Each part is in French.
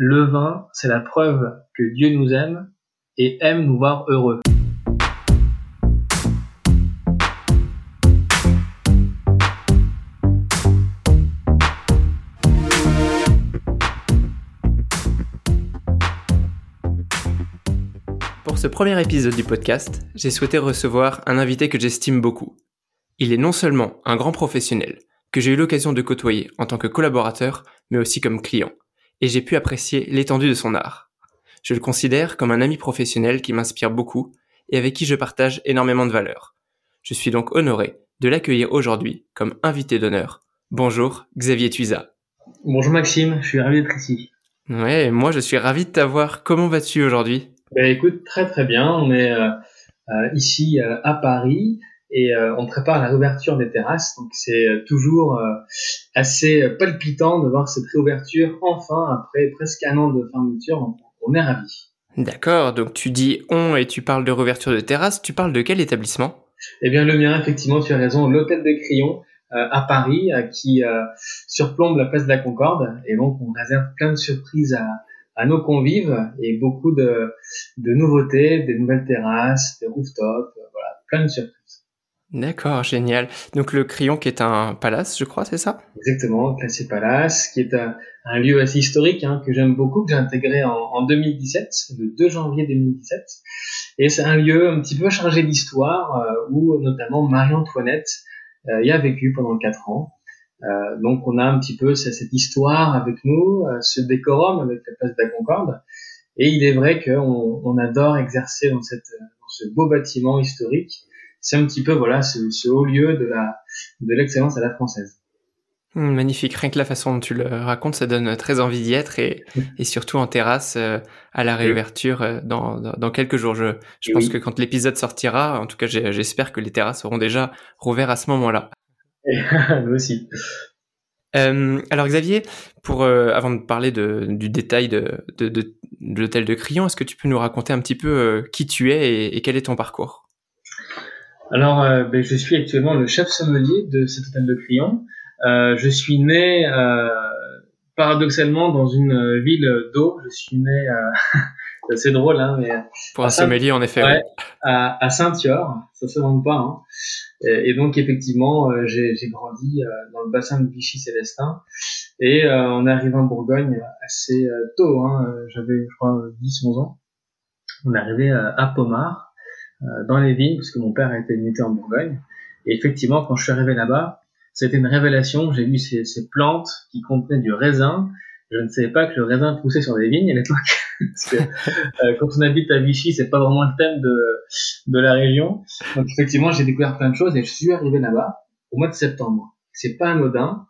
Le vin, c'est la preuve que Dieu nous aime et aime nous voir heureux. Pour ce premier épisode du podcast, j'ai souhaité recevoir un invité que j'estime beaucoup. Il est non seulement un grand professionnel, que j'ai eu l'occasion de côtoyer en tant que collaborateur, mais aussi comme client et j'ai pu apprécier l'étendue de son art. Je le considère comme un ami professionnel qui m'inspire beaucoup et avec qui je partage énormément de valeurs. Je suis donc honoré de l'accueillir aujourd'hui comme invité d'honneur. Bonjour Xavier Tuisa. Bonjour Maxime, je suis ravi d'être ici. Ouais, moi je suis ravi de t'avoir. Comment vas-tu aujourd'hui? Ben écoute, très très bien. On est euh, euh, ici euh, à Paris et euh, on prépare la réouverture des terrasses. Donc c'est euh, toujours euh, assez palpitant de voir cette réouverture enfin après presque un an de fermeture. Donc, on est ravis. D'accord, donc tu dis on et tu parles de réouverture de terrasse, tu parles de quel établissement? Eh bien le mien, effectivement, tu as raison, l'hôtel de Crillon à Paris qui surplombe la place de la Concorde et donc on réserve plein de surprises à, à nos convives et beaucoup de, de nouveautés, des nouvelles terrasses, des rooftops, voilà, plein de surprises. D'accord, génial. Donc le Crillon qui est un palace, je crois, c'est ça? Exactement, Classé Palace, qui est un, lieu assez historique hein, que j'aime beaucoup, que j'ai intégré en, en, 2017, le 2 janvier 2017. Et c'est un lieu un petit peu chargé d'histoire, euh, où notamment Marie-Antoinette euh, y a vécu pendant 4 ans. Euh, donc on a un petit peu cette, histoire avec nous, ce décorum avec la place de la Concorde. Et il est vrai qu'on on adore exercer dans, cette, dans ce beau bâtiment historique c'est un petit peu voilà ce, ce, haut lieu de la de l'excellence à la française. Mmh, magnifique, rien que la façon dont tu le racontes, ça donne très envie d'y être et, et surtout en terrasse euh, à la réouverture euh, dans, dans, dans, quelques jours. Je, je pense oui. que quand l'épisode sortira, en tout cas j'espère que les terrasses seront déjà rouvertes à ce moment-là. Nous aussi. Euh, alors Xavier, pour euh, avant de parler de, du détail de, de, de, de l'hôtel de Crillon, est-ce que tu peux nous raconter un petit peu euh, qui tu es et, et quel est ton parcours? Alors, euh, ben, je suis actuellement le chef sommelier de cet hôtel de Crillon. Euh, je suis né euh, paradoxalement dans une ville d'eau. Je suis né, c'est drôle, hein, mais pour un sommelier en effet, ouais, à, à Saint-Thior, ça se demande pas. Hein. Et, et, donc effectivement, j'ai grandi dans le bassin de Vichy-Célestin et on est arrivé en Bourgogne assez tôt. Hein. J'avais, je crois, 10-11 ans. On est arrivé à Pomard euh, dans les vignes, parce que mon père a été muté en Bourgogne. Et effectivement, quand je suis arrivé là-bas, c'était une révélation. J'ai vu ces, ces, plantes qui contenaient du raisin. Je ne savais pas que le raisin poussait sur des vignes à l'époque. euh, quand on habite à Vichy, c'est pas vraiment le thème de, de la région. Donc effectivement, j'ai découvert plein de choses et je suis arrivé là-bas au mois de septembre. C'est pas anodin.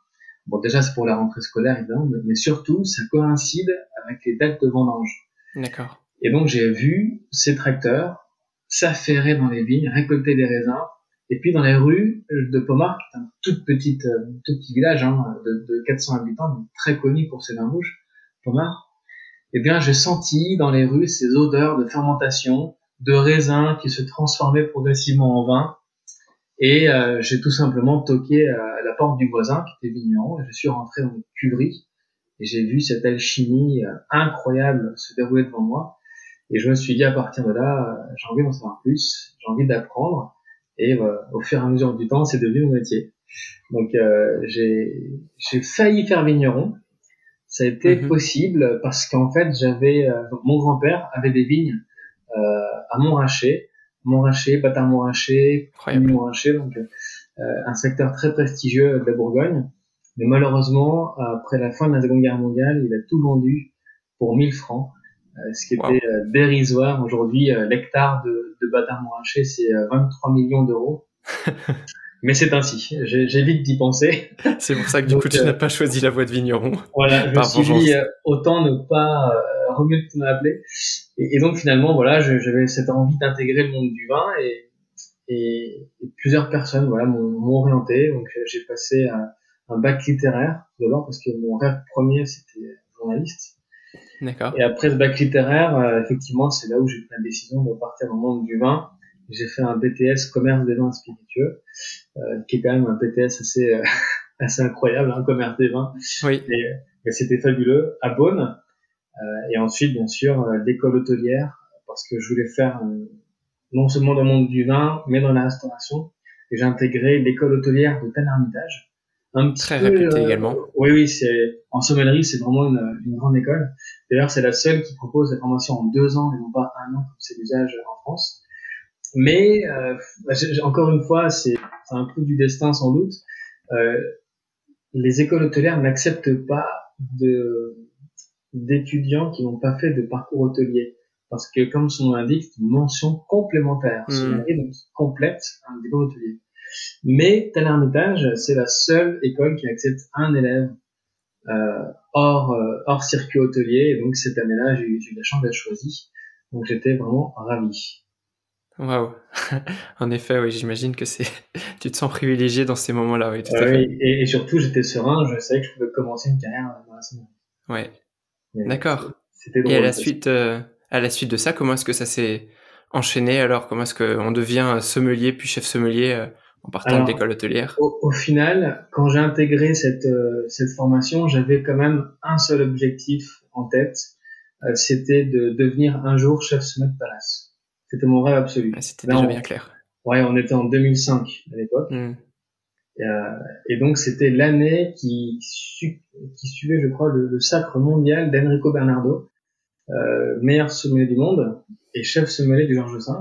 Bon, déjà, c'est pour la rentrée scolaire, évidemment, mais surtout, ça coïncide avec les dates de vendange. D'accord. Et donc, j'ai vu ces tracteurs s'affairer dans les vignes, récolter des raisins. Et puis dans les rues de Pomard, qui est un tout, euh, tout petit village hein, de, de, 400 habitants, donc très connu pour ses vins rouges, Pomard, eh bien j'ai senti dans les rues ces odeurs de fermentation, de raisins qui se transformaient progressivement en vin. Et euh, j'ai tout simplement toqué à la porte du voisin qui était vigneron et je suis rentré dans une cuverie et j'ai vu cette alchimie euh, incroyable se dérouler devant moi. Et je me suis dit à partir de là, j'ai envie d'en savoir plus, j'ai envie d'apprendre. Et euh, au fur et à mesure du temps, c'est devenu mon métier. Donc euh, j'ai failli faire vigneron. Ça a été -hmm. possible parce qu'en fait, j'avais euh, mon grand-père avait des vignes euh, à Montrachet, Montrachet, Bâtard Montrachet, Montrachet, donc euh, un secteur très prestigieux de la Bourgogne. Mais malheureusement, après la fin de la Seconde Guerre mondiale, il a tout vendu pour 1000 francs. Euh, ce qui était wow. Euh, dérisoire. Aujourd'hui, euh, l'hectare de, de bâtard montrachet, c'est 23 millions d'euros. Mais c'est ainsi, j'évite d'y penser. C'est pour ça que du Donc, coup, tu euh, n'as pas choisi la voie de vigneron. Voilà, je me suis dit, autant ne pas euh, remuer le m'appeler. Et, et, donc finalement, voilà, j'avais cette envie d'intégrer le monde du vin et, et, et plusieurs personnes voilà, m'ont orienté. Donc j'ai passé un, un, bac littéraire, d'abord parce que mon rêve premier, c'était journaliste. Et après ce bac littéraire, euh, effectivement, c'est là où j'ai pris la décision de partir dans le monde du vin. J'ai fait un BTS commerce des vins spiritueux, euh, qui est quand même un BTS assez euh, assez incroyable, hein, commerce des vins. Oui. Et, et c'était fabuleux. À Beaune, et ensuite, bien sûr, l'école hôtelière, parce que je voulais faire non seulement dans le monde du vin, mais dans la restauration. Et j'ai intégré l'école hôtelière de Tel-Hermitage. Un petit Très réputé également. Oui, oui, c'est en sommellerie, c'est vraiment une, une, grande école. D'ailleurs, c'est la seule qui propose la formation en deux ans et non pas un an comme c'est l'usage en France. Mais euh, encore une fois, c'est un coup du destin sans doute. Euh, les écoles hôtelières n'acceptent pas d'étudiants qui n'ont pas fait de parcours hôtelier parce que comme son nom l'indique, c'est une mention complémentaire, c'est une année donc complète un diplôme hôtelier. Mais Tel Hermitage, c'est la seule école qui accepte un élève euh, hors euh, hors circuit hôtelier, et donc cette année-là, j'ai eu la chance d'être choisi, donc j'étais vraiment ravi. Waouh. en effet, oui, j'imagine que c'est, tu te sens privilégié dans ces moments-là, oui, tout à fait. Et, surtout, j'étais serein, je savais que je pouvais commencer une carrière dans la semaine. Ouais. D'accord. C'était Et à la suite, euh, à la suite de ça, comment est-ce que ça s'est enchaîné alors? Comment est-ce qu'on devient sommelier puis chef sommelier euh, en partant de l'école hôtelière au, au, final, quand j'ai intégré cette, euh, cette formation, j'avais quand même un seul objectif en tête, c'était de devenir un jour chef sommelier de Palace. C'était mon rêve absolu. C'était déjà bien clair. Ouais, on était en 2005 à l'époque. Hmm. Et, euh, et, donc c'était l'année qui, qui suivait, je crois, le, sacre mondial d'Enrico Bernardo, euh, meilleur sommelier du monde et chef sommelier du Georges V.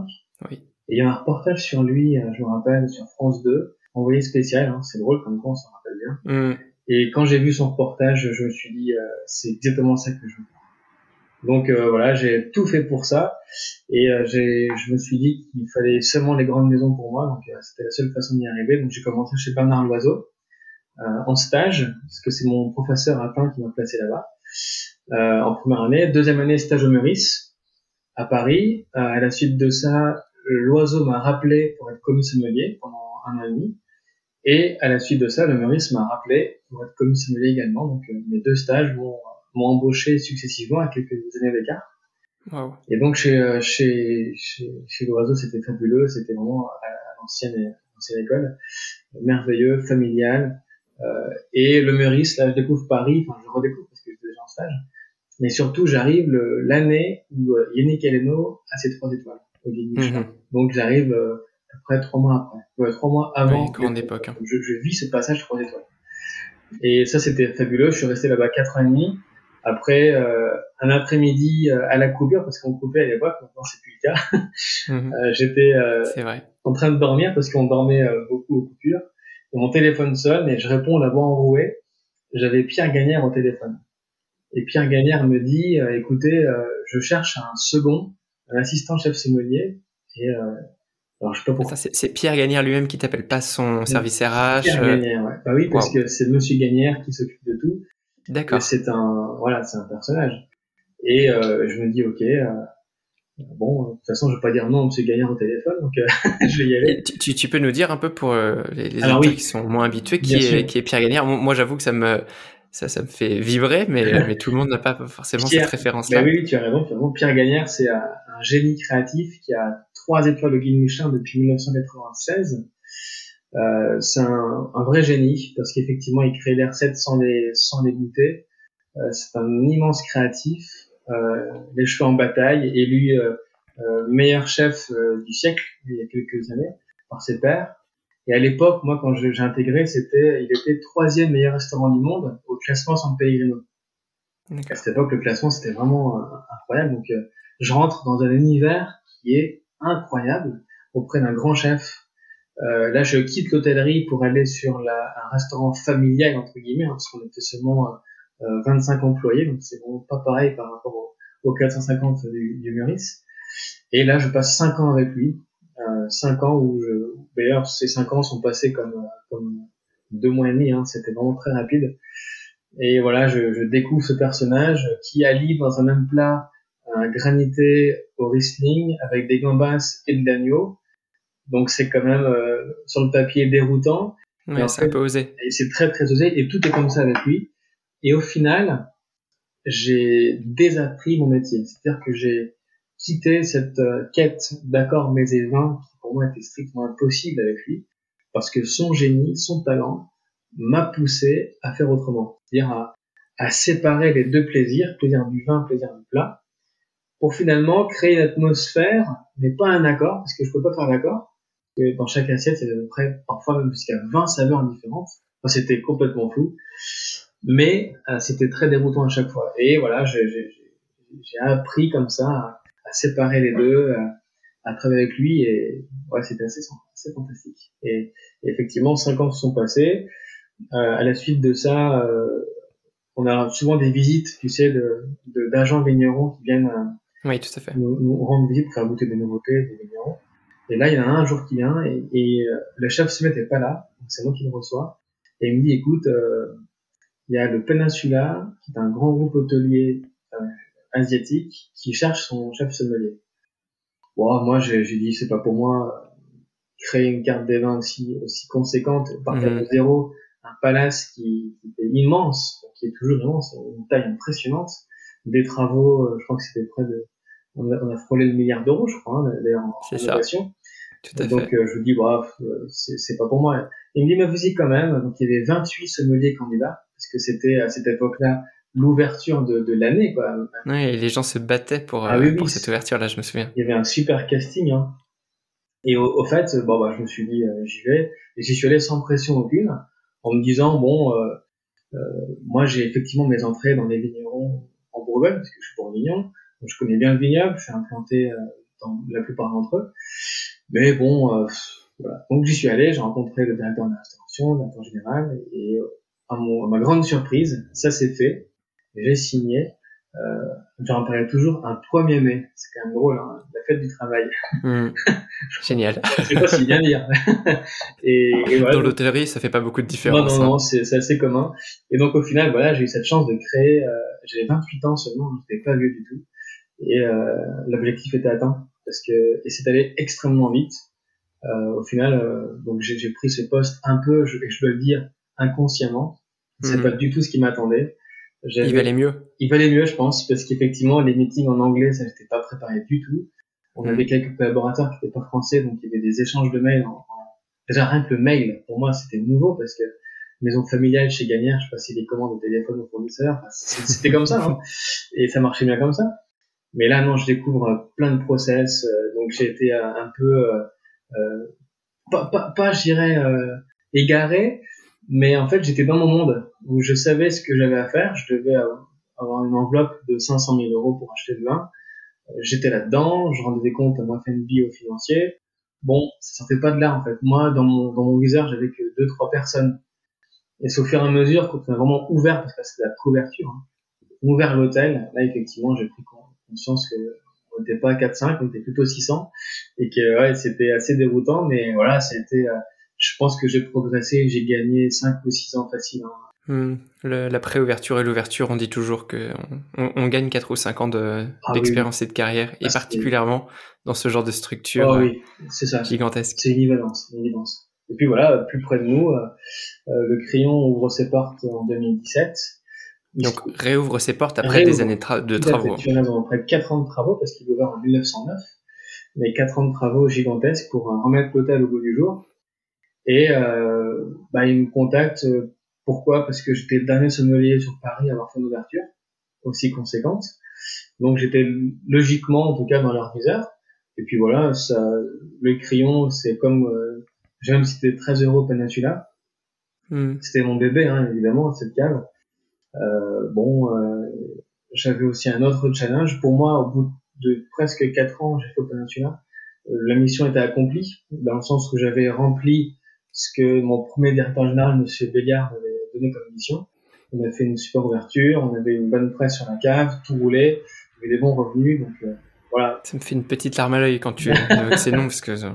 Oui. Et il y a un reportage sur lui, euh, je me rappelle, sur France 2, envoyé spécial. Hein, c'est drôle comme quoi on s'en rappelle bien. Hmm. Et quand j'ai vu son reportage, je me suis dit, euh, c'est exactement ça que je veux. Donc euh, voilà, j'ai tout fait pour ça et euh, je me suis dit qu'il fallait seulement les grandes maisons pour moi, donc euh, c'était la seule façon d'y arriver. Donc j'ai commencé chez Bernard Loiseau en stage, parce que c'est mon professeur à qui m'a placé là-bas en première année. Deuxième année, stage au Meurice à Paris. à la suite de ça, Loiseau m'a rappelé pour être commis sommelier pendant un an et demi. Et à la suite de ça, le Meurice m'a rappelé pour être commis sommelier également. Donc mes deux stages m'ont embauché successivement à quelques années d'écart. Wow. Et donc chez euh, chez chez, chez Loiseau, c'était fabuleux, c'était vraiment à, l'ancienne ancienne école, merveilleux, familial. Euh, et le Meurice, là, je découvre Paris, enfin je redécouvre parce que j'étais déjà en stage. Mais surtout, j'arrive l'année où euh, Yannick Aleno a ses trois étoiles mm Donc j'arrive euh, à peu près trois mois après, ouais, trois mois avant. Oui, grande époque. Hein. Je, je, vis ce passage trois étoiles. Et ça, c'était fabuleux. Je suis resté là-bas quatre ans et demi. Après, euh, un après-midi euh, à la coupure, parce qu'on coupait à l'époque, maintenant c'est plus le cas, mhm. euh, j'étais en train de dormir parce qu'on dormait beaucoup aux coupures. Et mon téléphone sonne et je réponds la voix enrouée. J'avais Pierre Gagnère au téléphone. Et Pierre Gagnère me dit, écoutez, je cherche un second, un assistant chef sommelier. Et alors, je sais pas pourquoi. C'est Pierre Gagnère lui-même qui t'appelle, pas son service RH. Pierre Gagnère, ouais. Bah oui, parce que c'est Monsieur Gagnère qui s'occupe de tout. D'accord. C'est un, voilà, c'est un personnage. Et euh, je me dis, ok, euh, bon, de toute façon, je vais pas dire non, Monsieur Gagnard au téléphone, donc euh, je vais y aller. Tu, tu, peux nous dire un peu pour euh, les, les Alors, qui sont moins habitués, qui est, qui est Pierre Gagnard Moi, j'avoue que ça me ça, ça me fait vibrer, mais, mais tout le monde n'a pas forcément cette référence-là. Bah oui, tu as raison. Pierre Gagnard, c'est un, génie créatif qui a trois étoiles au Guide Michelin depuis 1996. Euh, c'est un, un, vrai génie parce qu'effectivement il crée les recettes sans les sans les goûter. Euh, c'est un immense créatif, euh, les cheveux en bataille, élu euh, meilleur chef du siècle il y a quelques années par ses pairs. Et à l'époque, moi quand j'ai intégré, c'était il était troisième meilleur restaurant du monde au classement San Pellegrino. À cette époque, le classement c'était vraiment incroyable. Donc je rentre dans un univers qui est incroyable auprès d'un grand chef euh, là, je quitte l'hôtellerie pour aller sur la, un restaurant familial entre guillemets, hein, parce qu'on était seulement euh, 25 euh, employés, donc c'est vraiment pas pareil par rapport aux, 450 du, du Meurice. Et là, je passe 5 ans avec lui, euh, 5 ans où je, d'ailleurs, ces 5 ans sont passés comme comme deux mois et demi, hein, c'était vraiment très rapide. Et voilà, je, je, découvre ce personnage qui allie dans un même plat un granité au Riesling avec des gambas et de l'agneau donc c'est quand même euh, sur le papier déroutant. Oui, c'est un peu osé. Et c'est très très osé et tout est comme ça avec lui. Et au final, j'ai désappris mon métier. C'est-à-dire que j'ai quitté cette euh, quête d'accord mais et vins qui pour moi était strictement impossible avec lui parce que son génie, son talent m'a poussé à faire autrement. C'est-à-dire à, à séparer les deux plaisirs, plaisir du vin, plaisir du plat, pour finalement créer une atmosphère, mais pas un accord, parce que je peux pas faire d'accord. Dans chaque assiette, c'est à peu près, parfois même jusqu'à 20 saveurs différentes. Enfin, c'était complètement fou. Mais euh, c'était très déroutant à chaque fois. Et voilà, j'ai appris comme ça à, séparer les deux, à, à travailler avec lui, et ouais, c'était assez, assez fantastique. Et, effectivement, cinq ans se sont passés. Euh, à la suite de ça, euh, on a souvent des visites, tu sais, d'agents de, vignerons qui viennent euh, oui, tout à fait. Nous, nous, rendre visite pour faire goûter des nouveautés des vignerons. Et là, il y en a un, jour qui vient et, et euh, le chef se mettait pas là, c'est moi qui le reçois. Et il me dit, écoute, euh, il y a le Peninsula, qui est un grand groupe hôtelier euh, asiatique, qui cherche son chef sommelier. Bon, moi, j'ai dit, c'est pas pour moi créer une carte des vins aussi, aussi conséquente, partir mmh. de zéro, un palace qui, qui était immense, qui est toujours immense, une taille impressionnante, des travaux, euh, je crois que c'était près de, on a, on a, frôlé le milliard d'euros, je crois, hein, d'ailleurs en innovation. Tout à donc fait. Euh, je dis, bah, c'est pas pour moi. Il me dit, mais vous y quand même. Donc il y avait 28 sommeliers candidats, parce que c'était à cette époque-là l'ouverture de, de l'année, quoi. Oui, et les gens se battaient pour, ah, pour cette ouverture-là, je me souviens. Il y avait un super casting, hein. Et au, au, fait, bon, bah, je me suis dit, j'y vais. Et j'y suis allé sans pression aucune, en me disant, bon, euh, euh, moi, j'ai effectivement mes entrées dans les vignerons en parce que je suis bourguignon, donc je connais bien le vignoble, je suis implanté euh, dans la plupart d'entre eux. Mais bon, euh, voilà. Donc j'y suis allé, j'ai rencontré le directeur de la restauration, le directeur général, et mon, à ma grande surprise, ça s'est fait. J'ai signé euh, J'en parle toujours un 1er mai. C'est quand même drôle, hein, la fête du travail. Mmh. Génial. Je sais pas si bien dire. et, et voilà, Dans l'hôtellerie, ça fait pas beaucoup de différence. Non, non, non, hein. c'est assez commun. Et donc au final, voilà, j'ai eu cette chance de créer. Euh, J'avais 28 ans seulement, je n'étais pas vieux du tout. Et euh, l'objectif était atteint parce que et c'est allé extrêmement vite. Euh, au final, euh, donc j'ai pris ce poste un peu, je, et je dois le dire, inconsciemment. C'est mmh. pas du tout ce qui m'attendait. Il valait mieux. Il valait mieux, je pense, parce qu'effectivement, les meetings en anglais, ça n'était pas préparé du tout. On mm. avait quelques collaborateurs qui n'étaient pas français, donc il y avait des échanges de mails. En, Déjà, rien que le mail, pour moi, c'était nouveau, parce que maison familiale chez Gagnère, je passais des commandes au téléphone aux fournisseurs. c'était comme ça, hein. Et ça marchait bien comme ça. Mais là, non, je découvre plein de process. Euh, donc j'ai été euh, un peu, euh, euh, pas, pas, pas je dirais, euh, égaré, mais en fait, j'étais dans mon monde où je savais ce que j'avais à faire. Je devais avoir une enveloppe de 500 000 euros pour acheter le vin. Euh, j'étais là-dedans, je rendais des comptes à ma FNB au financier. Bon, ça sortait pas de là en fait. Moi, dans mon, dans mon viseur, j'avais que deux trois personnes. Et c'est au fur et à mesure, quand on a vraiment ouvert, parce que c'était la couverture, hein, ouvert l'hôtel, là effectivement, j'ai pris conscience que on n'était pas 4-5, on était plutôt 600, et que ouais, c'était assez déroutant, mais voilà, c'était, euh, je pense que j'ai progressé, j'ai gagné 5 ou 6 ans facile. Hein. Hmm. la préouverture et l'ouverture, on dit toujours que on, on, gagne 4 ou 5 ans d'expérience de, ah, et de carrière, et particulièrement dans ce genre de structure oh, oui. ça. gigantesque. C'est une évidence, une évidence. Et puis voilà, plus près de nous, euh, euh le Crayon ouvre ses portes en 2017. Donc réouvre ses portes après des années de, tra de travaux. Tu as raison, après 4 ans de travaux, parce qu'il ouvert en 1909, mais 4 ans de travaux gigantesques pour euh, remettre l'hôtel au bout du jour. Et euh, bah, il me contacte euh, pourquoi? Parce que j'étais le dernier sommelier sur Paris à avoir fait une ouverture aussi conséquente. Donc j'étais logiquement, en tout cas, dans leur viseur. Et puis voilà, ça, le crayon, c'est comme, euh, j'ai même cité 13 euros Peninsula. Mm. C'était mon bébé, hein, évidemment, cette cave. Euh, bon, euh, j'avais aussi un autre challenge. Pour moi, au bout de presque 4 ans, j'ai fait Peninsula. Euh, la mission était accomplie, dans le sens où j'avais rempli ce que mon premier directeur général, Monsieur Béliard, avait donné comme. On a fait une super ouverture, on avait une bonne presse sur la cave, tout roulait, y avait des bons revenus, donc euh, voilà. Ça me fait une petite larme à l'œil quand tu évoques ces noms, parce que euh,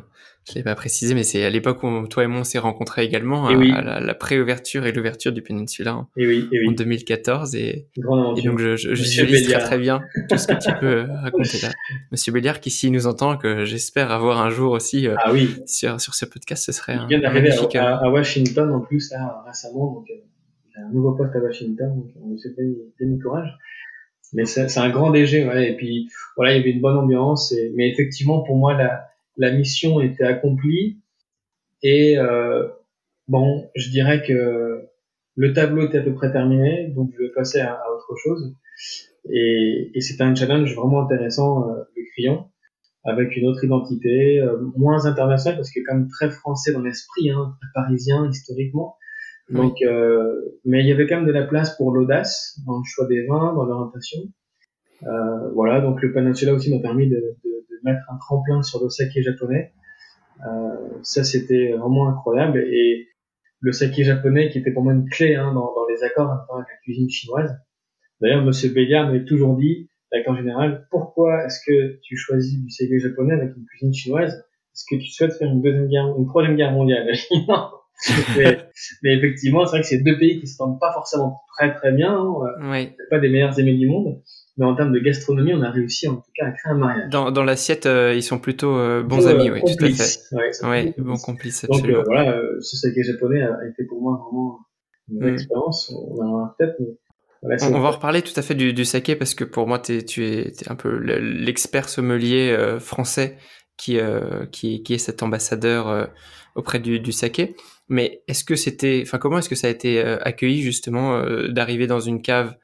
je l'ai pas précisé, mais c'est à l'époque où toi et moi on s'est rencontrés également, à, la, la pré-ouverture et l'ouverture du Peninsula en, et oui, et oui. en 2014. Et, et donc je, je, je très, très bien tout ce que tu peux raconter là. Monsieur Béliard qui s'il nous entend, que j'espère avoir un jour aussi euh, ah, sur, sur ce podcast, ce serait Il vient d'arriver à, à, Washington en plus là, récemment, donc un nouveau poste à Washington, donc on se fait du courage. Mais c'est un grand DG, ouais, et puis voilà, il y avait une bonne ambiance, mais effectivement pour moi la, mission était accomplie, et euh, bon, je dirais que Le tableau était à peu près terminé, donc je vais passer à, autre chose. Et, c'était un challenge vraiment intéressant, euh, le crayon, avec une autre identité, euh, moins internationale, parce que quand même très français dans l'esprit, hein, parisien historiquement. Donc, euh, mais il y avait quand même de la place pour l'audace dans le choix des vins, dans l'orientation. Euh, voilà, donc le Peninsula aussi m'a permis de, de, de, mettre un tremplin sur le saké japonais. Euh, ça, c'était vraiment incroyable. Et le saké japonais, qui était pour moi une clé hein, dans, dans, les accords avec la cuisine chinoise. D'ailleurs, Monsieur Béliard m'avait toujours dit, en général, pourquoi est-ce que tu choisis du saké japonais avec une cuisine chinoise? Est-ce que tu souhaites faire une deuxième guerre, une troisième guerre mondiale? Mais, mais, effectivement, c'est vrai que c'est deux pays qui se tendent pas forcément très très bien. Hein. Oui. Pas des meilleurs amis du monde mais en termes de gastronomie, on a réussi en tout cas à créer un mariage. Dans, dans l'assiette, euh, ils sont plutôt euh, bons amis, oui, tout à fait. Ouais bons complices, Donc euh, voilà, ce saké japonais a été pour moi vraiment une mm. expérience. On va peut-être, voilà, on, on, va reparler tout à fait du, du saké parce que pour moi, es, tu es, es un peu l'expert sommelier français qui, qui, qui est cet ambassadeur auprès du, du saké. Mais est-ce que c'était, enfin, comment est-ce que ça a été accueilli justement d'arriver dans une cave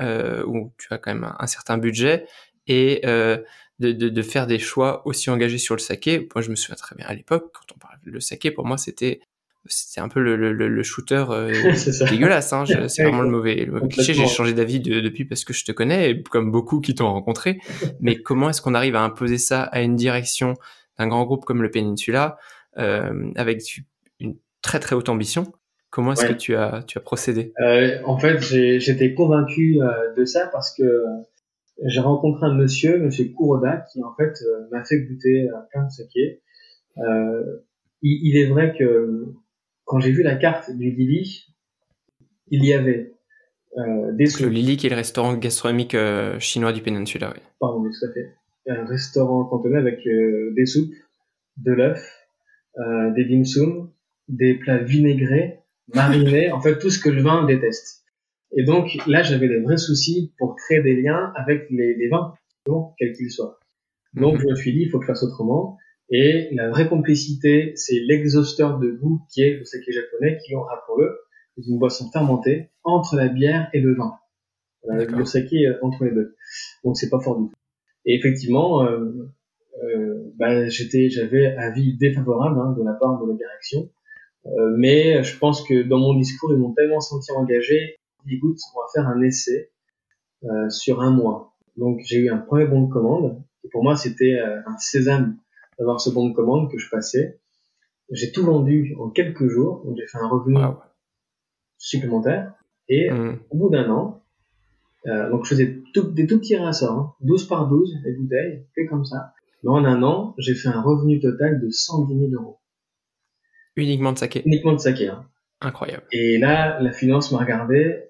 euh, où tu as quand même un, certain budget et euh, de, de, de, faire des choix aussi engagés sur le saké? Moi, je me souviens très bien à l'époque, quand on parlait de le saké, pour moi, c'était c'était un peu le, le, le shooter euh, dégueulasse. Hein, c'est vraiment le mauvais, le mauvais cliché. J'ai changé d'avis de, depuis parce que je te connais, comme beaucoup qui t'ont rencontré. Mais comment est-ce qu'on arrive à imposer ça à une direction d'un grand groupe comme le Peninsula, euh, avec très très haute ambition Comment est-ce que tu as, tu as procédé? Euh, En fait, j'étais convaincu euh, de ça parce que j'ai rencontré un monsieur, monsieur Kuroda, qui en fait euh, m'a fait goûter plein de saké. Il, il, est vrai que quand j'ai vu la carte du Lili, il y avait des soupes. Le Lili qui est le restaurant gastronomique chinois du Peninsula, oui. Pardon, tout à fait. Un restaurant cantonais avec des soupes, de l'œuf, des dim sum, des plats vinaigrés mariner, en fait tout ce que le vin déteste. Et donc là, j'avais des vrais soucis pour créer des liens avec les, les vins, quels qu'ils soient. Donc je me suis dit, il faut que je fasse autrement. Et la vraie complicité, c'est l'exhausteur de goût qui est le saké japonais, qui, on rappelle-le, est une boisson fermentée entre la bière et le vin. le saké euh, entre les deux. Donc c'est pas fort du tout. Et effectivement, euh, euh, bah, j'étais, j'avais avis défavorable hein, de la part de la direction. Euh, mais je pense que dans mon discours, ils m'ont tellement senti engagé. Écoute, on va faire un essai euh, sur un mois. Donc j'ai eu un premier bon de commande. Et pour moi, c'était euh, un sésame d'avoir ce bon de commande que je passais. J'ai tout vendu en quelques jours. Donc j'ai fait un revenu supplémentaire. Et mmh. au bout d'un an, euh, donc je faisais tout, des tout petits rassorts, hein, 12 par 12, les bouteilles, fait comme ça. Mais en un an, j'ai fait un revenu total de 110 000 euros. Uniquement de saké. Uniquement de saké. Hein. Incroyable. Et là, la finance m'a regardé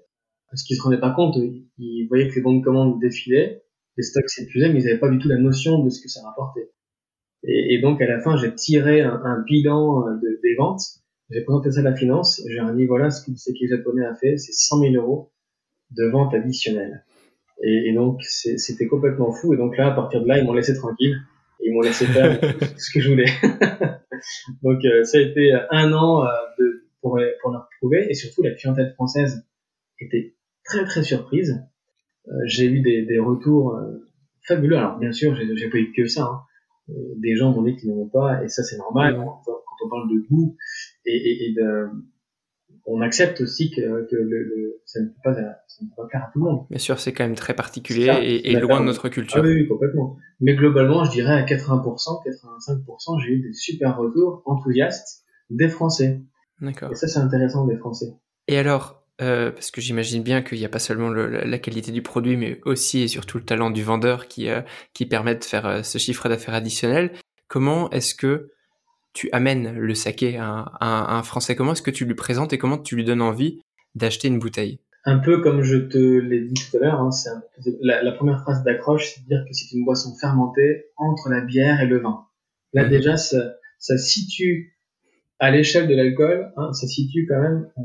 parce qu'ils se rendaient pas compte. Ils voyaient que les bons de commande défilaient, les stocks s'épuisaient, mais ils n'avaient pas du tout la notion de ce que ça rapportait. Et, et donc, à la fin, j'ai tiré un, un bilan euh, de, des ventes. J'ai présenté ça à la finance. J'ai dit, voilà ce que le saké japonais a fait, c'est 100 000 euros de vente additionnelle. Et, et donc, c'était complètement fou. Et donc là, à partir de là, ils m'ont laissé tranquille. Ils m'ont laissé faire ce que je voulais. Donc euh, ça a été un an euh, de, pour, pour leur prouver et surtout la clientèle française était très très surprise. Euh, j'ai eu des, des retours fabuleux. Alors bien sûr, j'ai pas eu que ça. Hein. Des gens m'ont dit qu'ils n'aimaient pas et ça c'est normal quand, on parle de goût et, et, et de, on accepte aussi que, que le, le, ça, ne peut pas, ça ne peut pas plaire à tout le monde. Bien sûr, c'est quand même très particulier et, et loin de notre culture. Ah oui, complètement. Mais globalement, je dirais à 80%, 85%, j'ai eu des super retours enthousiastes des Français. D'accord. Et ça, c'est intéressant des Français. Et alors, euh, parce que j'imagine bien qu'il n'y a pas seulement le, la qualité du produit, mais aussi et surtout le talent du vendeur qui, euh, qui permet de faire euh, ce chiffre d'affaires additionnel. Comment est-ce que tu amènes le saké à, un Français Comment est-ce que tu lui présentes et comment tu lui donnes envie d'acheter une bouteille? Un peu comme je te l'ai dit tout à l'heure, hein, la, la, première phrase d'accroche, c'est de dire que c'est une boisson fermentée entre la bière et le vin. Là mhm. déjà, ça, ça, situe à l'échelle de l'alcool, hein, ça situe quand même euh,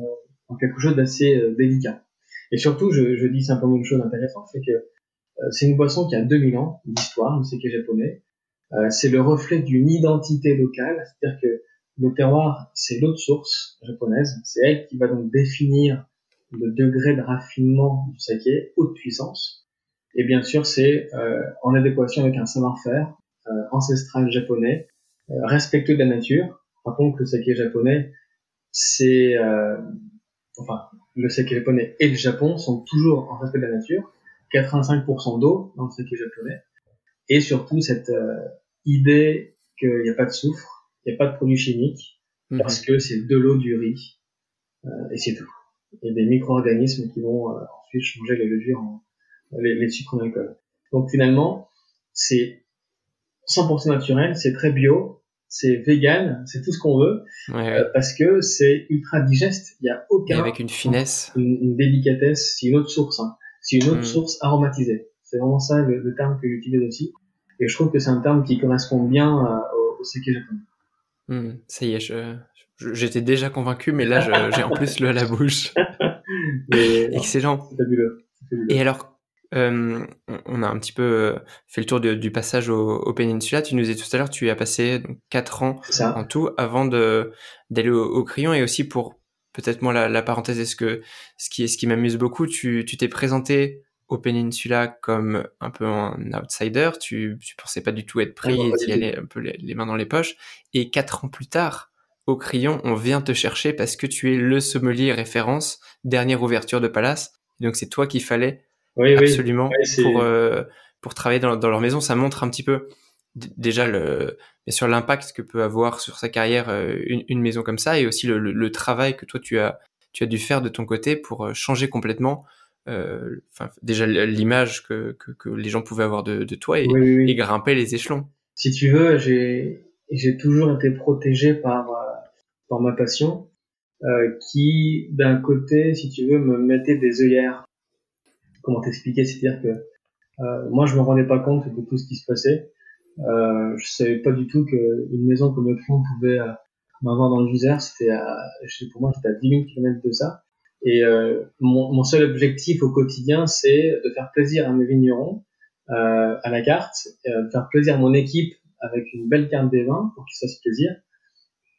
en quelque chose d'assez euh, délicat. Et surtout, je, je, dis simplement une chose intéressante, c'est que euh, c'est une boisson qui a 2000 ans d'histoire, le saké japonais, euh, c'est le reflet d'une identité locale, c'est-à-dire que le terroir, c'est l'autre source japonaise, c'est elle qui va donc définir le degré de raffinement du saké, haute puissance. Et bien sûr, c'est euh, en adéquation avec un savoir-faire euh, ancestral japonais, euh, respectueux de la nature. Par contre, le saké japonais, c'est... enfin, le saké japonais et le Japon sont toujours en respect de la nature. 85% d'eau dans le saké japonais. Et surtout, cette idée qu'il n'y a pas de soufre, il n'y a pas de produits chimiques, mhm. parce que c'est de l'eau, du riz, et c'est tout et des micro-organismes qui vont euh, ensuite changer les levures en les, les sucres en alcool. Donc finalement, c'est 100% naturel, c'est très bio, c'est vegan, c'est tout ce qu'on veut, ouais. euh, parce que c'est ultra digeste. Il y a aucun et avec une finesse, une, une délicatesse. C'est une autre source. Hein. C'est une autre mm. source aromatisée. C'est vraiment ça le, le terme que j'utilise aussi. Et je trouve que c'est un terme qui correspond bien euh, au, au sake japonais. Mm. Ça y est, je, J'étais déjà convaincu, mais là, j'ai en plus le à la bouche. Excellent. Et alors, euh, on a un petit peu euh, fait le tour de, du passage au, au, Peninsula. Tu nous disais tout à l'heure, tu as passé donc, 4 ans en tout avant d'aller au, au, Crayon et aussi pour peut-être moi la, la parenthèse, est-ce que ce qui, ce qui m'amuse beaucoup, tu t'es présenté au Peninsula comme un peu un outsider, tu, tu pensais pas du tout être pris et d'y aller un peu les, les, mains dans les poches. Et quatre ans plus tard, au crayon, on vient te chercher parce que tu es le sommelier référence, dernière ouverture de Palace. Donc c'est toi qu'il fallait absolument pour euh, pour travailler dans, dans, leur maison. Ça montre un petit peu déjà le bien sûr l'impact que peut avoir sur sa carrière euh, une, une, maison comme ça et aussi le, le, le, travail que toi tu as tu as dû faire de ton côté pour euh, changer complètement enfin déjà l'image que, que, que, les gens pouvaient avoir de, de toi et, et grimper les échelons. Si tu veux, j'ai j'ai toujours été protégé par par ma passion, euh, qui d'un côté, si tu veux, me mettait des œillères. Comment t'expliquer? C'est-à-dire que euh, moi, je me rendais pas compte de tout ce qui se passait. Euh, je savais pas du tout qu'une maison comme le Clon pouvait euh, m'avoir dans le viseur. C'était pour moi, c'était à 10 000 km de ça. Et euh, mon, mon, seul objectif au quotidien, c'est de faire plaisir à mes vignerons euh, à la carte, de faire plaisir à mon équipe avec une belle carte des vins pour qu'ils se fassent plaisir,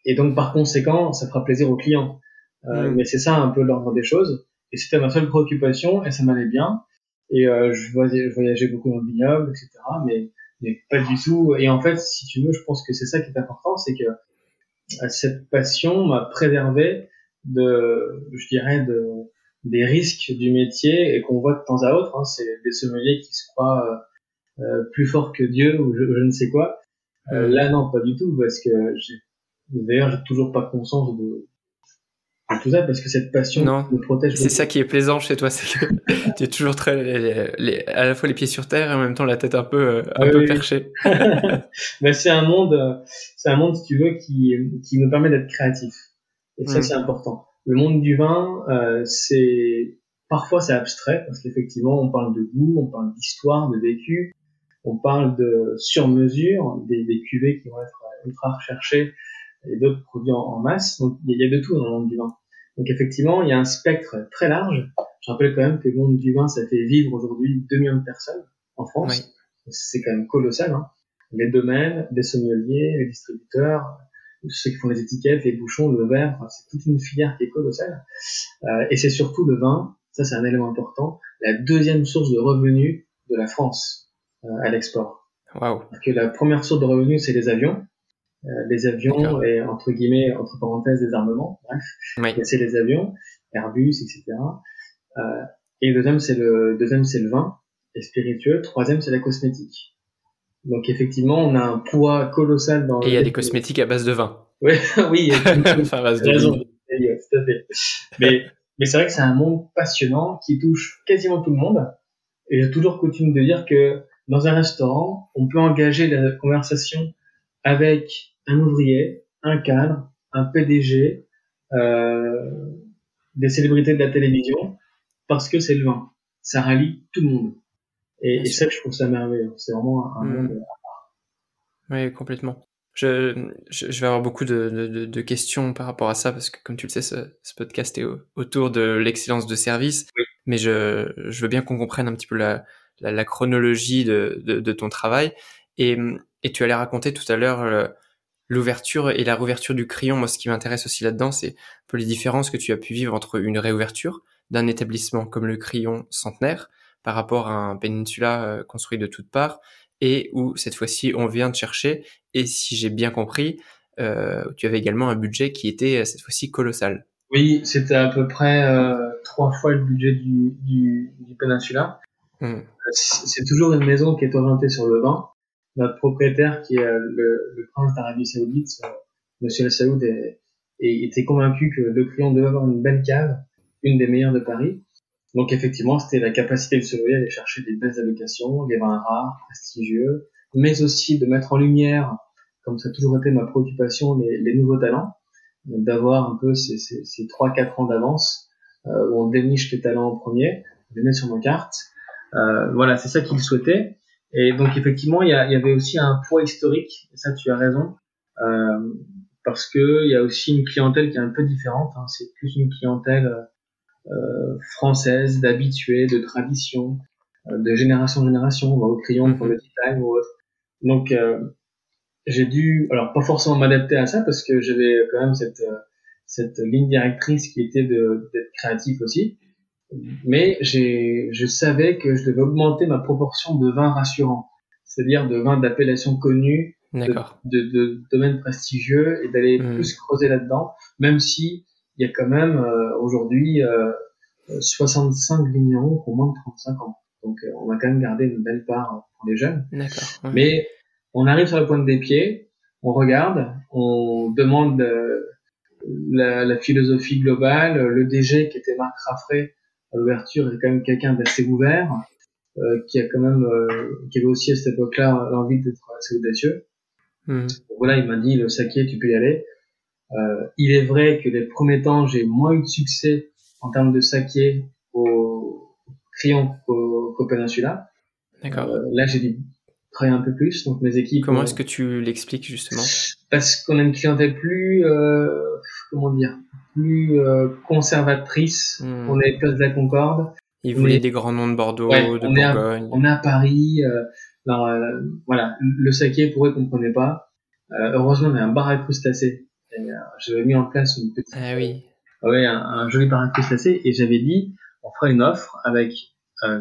et donc, par conséquent, ça fera plaisir aux clients. Euh, mm. Mais c'est ça un peu l'ordre des choses. Et c'était ma seule préoccupation et ça m'allait bien. Et euh, je, voyageais, je, voyageais, beaucoup dans le vignoble, etc. Mais, mais pas du tout. Et en fait, si tu veux, je pense que c'est ça qui est important, c'est que euh, cette passion m'a préservé de, je dirais, de, des risques du métier et qu'on voit de temps à autre. Hein, c'est des sommeliers qui se croient euh, euh plus forts que Dieu ou je, je ne sais quoi. Euh, là, non, pas du tout, parce que j'ai D'ailleurs, j'ai toujours pas conscience de, de, tout ça parce que cette passion me protège. C'est ça qui est plaisant chez toi, c'est que tu es toujours très, les, à la fois les pieds sur terre et en même temps la tête un peu, euh, un peu perchée. Mais c'est un monde, c'est un monde, si tu veux, qui, qui nous permet d'être créatif. Et ça, c'est important. Le monde du vin, euh, c'est, parfois c'est abstrait parce qu'effectivement, on parle de goût, on parle d'histoire, de vécu, on parle de sur-mesure, des, des cuvées qui vont être ultra recherchées et d'autres produits en, masse. Donc il y, a de tout dans le monde du vin. Donc effectivement, il y a un spectre très large. Je rappelle quand même que le monde du vin, ça fait vivre aujourd'hui 2 millions de personnes en France. C'est quand même colossal. Hein. Les domaines, les sommeliers, les distributeurs, ceux qui font les étiquettes, les bouchons, le verre, c'est toute une filière qui est colossale. Euh, et c'est surtout le vin, ça c'est un élément important, la deuxième source de revenus de la France euh, à l'export. Wow. Que la première source de revenus, c'est les avions. Euh, les avions et entre guillemets entre parenthèses des armements bref c'est les avions Airbus etc euh, et le deuxième c'est le deuxième c'est le vin et spiritueux troisième c'est la cosmétique donc effectivement on a un poids colossal dans et il y a des cosmétiques à base de vin oui oui enfin, base de raison tout à fait mais mais c'est vrai que c'est un monde passionnant qui touche quasiment tout le monde et j'ai toujours coutume de dire que dans un restaurant on peut engager la conversation avec un ouvrier, un cadre, un PDG, euh, des célébrités de la télévision, parce que c'est le vin. Ça rallie tout le monde. Et, et ça, je trouve ça merveilleux. C'est vraiment un, mmh. monde à part. Oui, complètement. Je, je, vais avoir beaucoup de, de, de, questions par rapport à ça, parce que comme tu le sais, ce, ce podcast est autour de l'excellence de service. Mais je, je veux bien qu'on comprenne un petit peu la, la, la chronologie de, de, ton travail. Et, et tu allais raconter tout à l'heure euh, l'ouverture et la réouverture du crayon. Moi, ce qui m'intéresse aussi là-dedans, c'est un peu les différences que tu as pu vivre entre une réouverture, d'un établissement comme le Crillon centenaire par rapport à un péninsula euh, construit de toutes parts et où cette fois-ci on vient de chercher et si j'ai bien compris, euh, tu avais également un budget qui était cette fois-ci colossal. Oui, c'était à peu près euh, trois fois le budget du, du, du péninsula. Hmm. C'est toujours une maison qui est orientée sur le vin. Notre propriétaire, qui est le, le prince d'Arabie Saoudite, Monsieur El Saoud, est, était convaincu que le client devait avoir une belle cave, une des meilleures de Paris. Donc effectivement, c'était la capacité de se à aller chercher des belles allocations, des vins rares, prestigieux, mais aussi de mettre en lumière, comme ça a toujours été ma préoccupation, les, les nouveaux talents, d'avoir un peu ces, ces, ces 3-4 ans d'avance, euh, où on déniche les talents en premier, les met sur nos cartes. Euh, voilà, c'est ça qu'il souhaitait. Et donc effectivement, il y, y, avait aussi un poids historique, et ça tu as raison. Euh, parce que il y a aussi une clientèle qui est un peu différente. Hein. C'est plus une clientèle française, d'habitués, de tradition, euh, de génération en génération. On va au crayon pour le mhm. design ou autre. Donc euh, j'ai dû, alors pas forcément m'adapter à ça parce que j'avais quand même cette cette ligne directrice qui était d'être créatif aussi. Mais j'ai, je savais que je devais augmenter ma proportion de vins rassurants, c'est-à-dire de vins d'appellation connue. De, de, de, domaines prestigieux et d'aller hmm. plus creuser là-dedans, même si il y a quand même euh, aujourd'hui euh, 65 vignerons qui ont moins de 35 ans. Donc euh, on va quand même garder une belle part pour les jeunes. D'accord. Mais on arrive sur la pointe des pieds, on regarde, on demande euh, la, la, philosophie globale. Le DG qui était Marc Raffray à l'ouverture est quand même quelqu'un d'assez ouvert. Euh, qui a quand même qui avait aussi à cette époque-là l'envie d'être assez audacieux Hmm. Voilà, il m'a dit le saké, tu peux y aller. Euh, il est vrai que les premiers temps, j'ai moins eu de succès en termes de saké au Crayon qu'au Peninsula. D'accord. Euh, là, j'ai dû travailler un peu plus, donc mes équipes. Comment est-ce que tu l'expliques justement? Parce qu'on a une clientèle plus, euh, comment dire, plus euh, conservatrice. Hmm. On est place de la Concorde. Ils voulaient des grands noms de Bordeaux, de Bourgogne. on est à Paris. Euh, alors euh, voilà, le saké pour eux comprenait pas. Euh, heureusement, on a un bar à crustacés. Euh, j'avais mis en place une petite, ah oui, ouais, un, joli bar à crustacés et j'avais dit, on fera une offre avec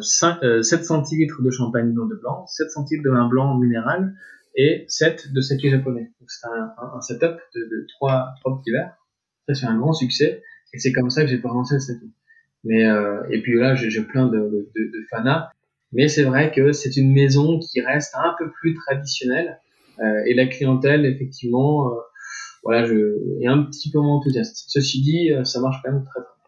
5, 7 centilitres de champagne blanc de blanc, 7 centilitres de vin blanc minéral et 7 de saké japonais. Donc c'était un, un, setup de, de 3, 3 petits verres. Ça c'est un grand succès et c'est comme ça que j'ai relancer le saké. Mais euh, et puis là j'ai plein de, de, de, de fanas mais c'est vrai que c'est une maison qui reste un peu plus traditionnelle euh, et la clientèle, effectivement, euh, voilà, je, est un petit peu moins enthousiaste. Ceci dit, euh, ça marche quand même très très bien.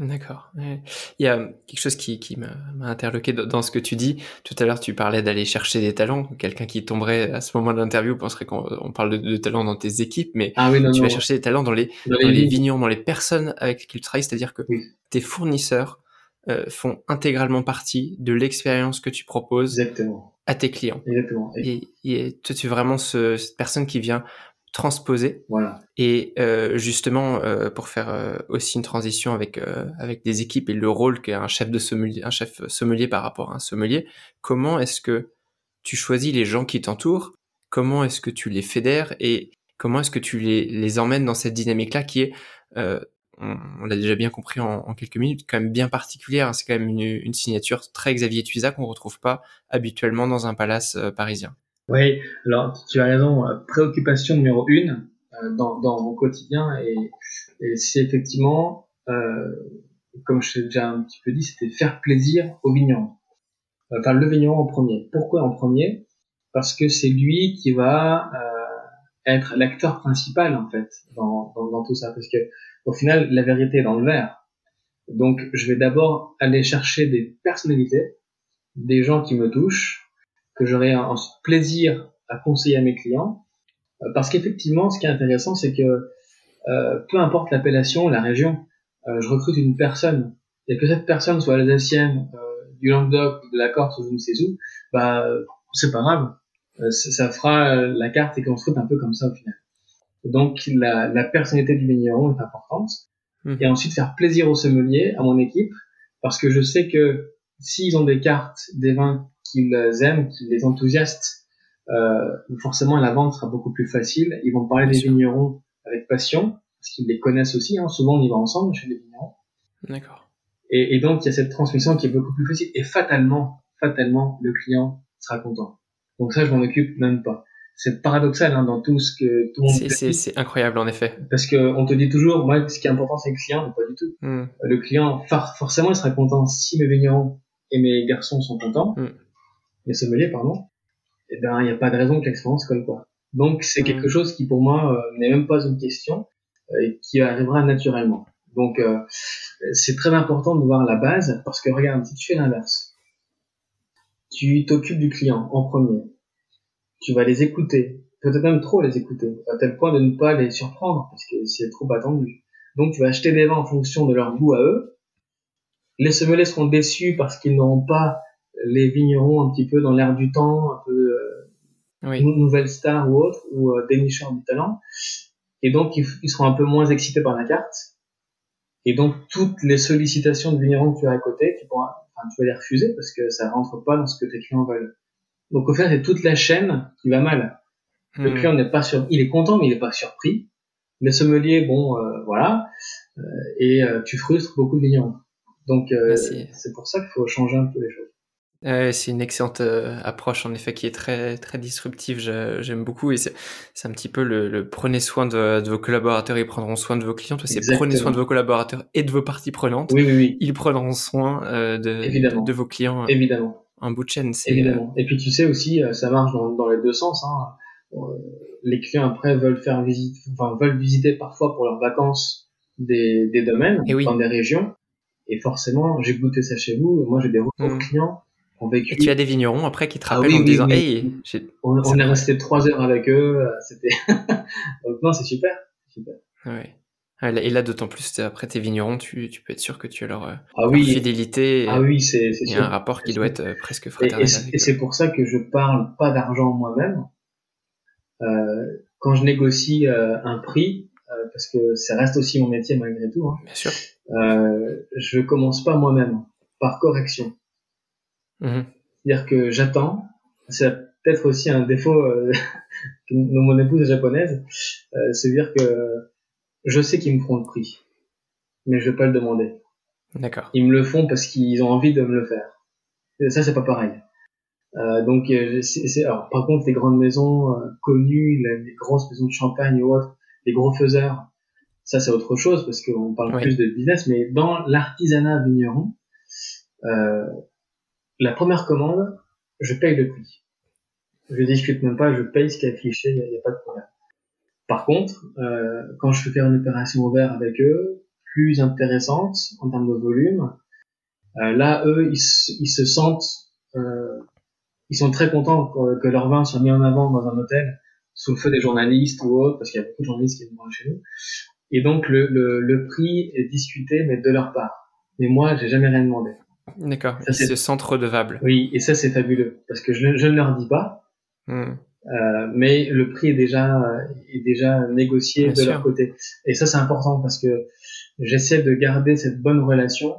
D'accord. Il y a quelque chose qui, qui m'a interloqué dans ce que tu dis. Tout à l'heure, tu parlais d'aller chercher des talents. Quelqu'un qui tomberait à ce moment de l'interview penserait qu'on parle de, de, talents dans tes équipes, mais ah oui, non, tu vas chercher des talents dans les, dans, les, vignons, dans les personnes avec qui tu travailles, c'est-à-dire que tes fournisseurs euh, font intégralement partie de l'expérience que tu proposes Exactement. à tes clients. Exactement. Et, et toi, tu es vraiment ce, cette personne qui vient transposer. Voilà. Et euh, justement, euh, pour faire euh, aussi une transition avec euh, avec des équipes et le rôle qu'a un chef de sommelier, un chef sommelier par rapport à un sommelier, comment est-ce que tu choisis les gens qui t'entourent? Comment est-ce que tu les fédères? Et comment est-ce que tu les, les emmènes dans cette dynamique-là qui est euh, on, l'a déjà bien compris en, quelques minutes, quand même bien particulière. Hein. C'est quand même une, signature très Xavier Tuisa qu'on retrouve pas habituellement dans un palace euh, parisien. Oui, alors tu as raison. Euh, préoccupation numéro une euh, dans, mon quotidien et, c'est effectivement, comme je t'ai déjà un petit peu dit, c'était faire plaisir au vigneron. Enfin, le vigneron en premier. Pourquoi en premier? Parce que c'est lui qui va être l'acteur principal en fait dans, dans, tout ça. Parce que au final, la vérité est dans le verre. Donc, je vais d'abord aller chercher des personnalités, des gens qui me touchent, que j'aurai un, plaisir à conseiller à mes clients. Euh, parce qu'effectivement, ce qui est intéressant, c'est que euh, peu importe l'appellation, la région, euh, je recrute une personne, et que cette personne soit alsacienne, euh, du Languedoc, de la Corse ou je ne sais où, bah, c'est pas grave. Euh, ça fera la carte et construite un peu comme ça au final. Donc la, la personnalité du vigneron est importante. Mhm. Et ensuite faire plaisir aux sommeliers, à mon équipe, parce que je sais que s'ils ont des cartes, des vins qu'ils aiment, qui les enthousiastent, euh, forcément la vente sera beaucoup plus facile. Ils vont parler des vignerons avec passion, parce qu'ils les connaissent aussi. Hein. Souvent on y va ensemble chez les vignerons. D'accord. Et, et donc, il y a cette transmission qui est beaucoup plus facile. Et fatalement, fatalement, le client sera content. Donc ça, je m'en occupe même pas. C'est paradoxal hein, dans tout ce que tout le monde C'est- incroyable en effet. Parce que on te dit toujours, moi, ce qui est important, c'est le client, mais pas du tout. Hmm. Le client, for- forcément, il sera content si mes vignerons et mes garçons sont contents, Mm. Mes sommeliers, pardon. Eh ben, il n'y a pas de raison que l'expérience colle pas. Donc, c'est quelque chose qui, pour moi, euh, n'est même pas une question, euh, et qui arrivera naturellement. Donc, euh, c'est très important de voir la base, parce que regarde, si tu fais l'inverse, tu t'occupes du client en premier, tu vas les écouter, peut-être même trop les écouter, à tel point de ne pas les surprendre, parce que c'est trop attendu. Donc, tu vas acheter des vins en fonction de leur goût à eux. Les sommeliers seront déçus parce qu'ils n'auront pas les vignerons un petit peu dans l'air du temps, un peu euh, Oui. nou- nouvelle star ou autre, ou euh, dénicheur du talent. Et donc, ils, ils seront un peu moins excités par la carte. Et donc, toutes les sollicitations de vignerons que tu as à côté, tu, pourras, enfin, tu vas les refuser parce que ça rentre pas dans ce que tes clients veulent. Donc, au fait, c'est toute la chaîne qui va mal. Le Hmm. client n'est pas sur, il est content, mais il n'est pas surpris. Les sommeliers, bon, euh, voilà. Euh, et euh, tu frustres beaucoup de vignerons. Donc, euh, c'est pour ça qu'il faut changer un peu les choses. C'est une excellente euh, approche en effet qui est très très disruptive. J'aime beaucoup et c'est un petit peu le, le prenez soin de, de vos collaborateurs, ils prendront soin de vos clients. C'est prenez soin de vos collaborateurs et de vos parties prenantes. Oui, oui, oui, Ils prendront soin euh, de, Évidemment. de, de vos clients évidemment. en bout de chaîne. C'est, euh, Évidemment. Et puis tu sais aussi, euh, ça marche dans, dans les deux sens. Hein. Euh, Les clients après veulent faire visite, enfin veulent visiter parfois pour leurs vacances des, des domaines Eh dans des régions. Et forcément, j'ai goûté ça chez vous. Moi, j'ai des retours Mm. clients ont vécu. Et tu as des vignerons après qui te Ah rappellent oui, en oui, disant oui. Hey, j'ai- On, est resté trois heures avec eux. euh, C'était. Non, c'est super. super. ouais. Là- Et là, d'autant plus, après tes vignerons, tu, tu peux être sûr que tu as leur, euh, Ah leur oui. fidélité. et Ah oui, c'est c'est Il y a un rapport qui doit être euh, presque fraternel. et- c'est pour ça que je parle pas d'argent moi-même. Euh, quand je négocie euh, un prix, euh, parce que ça reste aussi mon métier malgré tout, hein, Bien sûr. je commence pas moi-même, par correction. Mhm. C'est-à-dire que j'attends, c'est peut-être aussi un défaut euh, que mon épouse est japonaise, euh, c'est dire que je sais qu'ils me feront le prix, mais je vais pas le demander. D'accord. Ils me le font parce qu'ils ont envie de me le faire. Et ça, c'est pas pareil. Euh, donc, euh, c'est, alors, par contre, les grandes maisons euh, connues, les, les grosses maisons de champagne ou autres, les gros faiseurs, ça c'est autre chose parce qu'on parle Oui. plus de business. Mais dans l'artisanat vigneron, euh, la première commande, je paye le prix. Je discute même pas, je paye ce qui est affiché, il n'y a, pas de problème. Par contre, euh, quand je fais faire une opération ouverte avec eux, plus intéressante en termes de volume, euh, là, eux, ils, ils se sentent, euh, ils sont très contents que, leur vin soit mis en avant dans un hôtel sous le feu des journalistes ou autres, parce qu'il y a beaucoup de journalistes qui viennent chez nous. Et donc le, le, le prix est discuté, mais de leur part. Mais moi, j'ai jamais rien demandé. D'accord. Ils se sentent redevables. Oui, et ça c'est fabuleux, parce que je, je ne leur dis pas, Mhm. euh, mais le prix est déjà euh, est déjà négocié Bien de sûr. leur côté. Et ça c'est important parce que j'essaie de garder cette bonne relation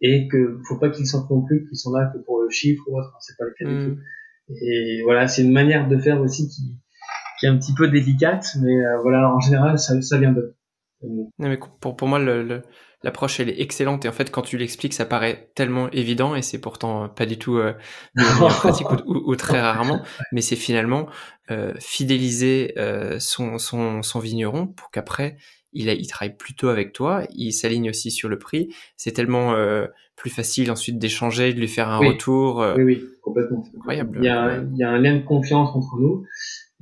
et que faut pas qu'ils sentent non plus qu'ils sont là que pour le chiffre ou autre. C'est pas le cas du tout. Mhm. Et voilà, c'est une manière de faire aussi qui, qui est un petit peu délicate, mais euh, voilà, en général, ça, ça vient de. Non, mais pour, pour moi, le, le- l'approche, elle est excellente. Et en fait, quand tu l'expliques, ça paraît tellement évident et c'est pourtant euh, pas du tout euh, pratique ou, ou- ou très rarement. Mais c'est finalement euh, fidéliser euh, son, son, son vigneron pour qu'après, il, a- il travaille plutôt avec toi. Il s'aligne aussi sur le prix. C'est tellement euh, plus facile ensuite d'échanger, de lui faire un Oui. retour. euh, Oui, oui, complètement. Incroyable. Il y, a, un- il y a un lien de confiance entre nous.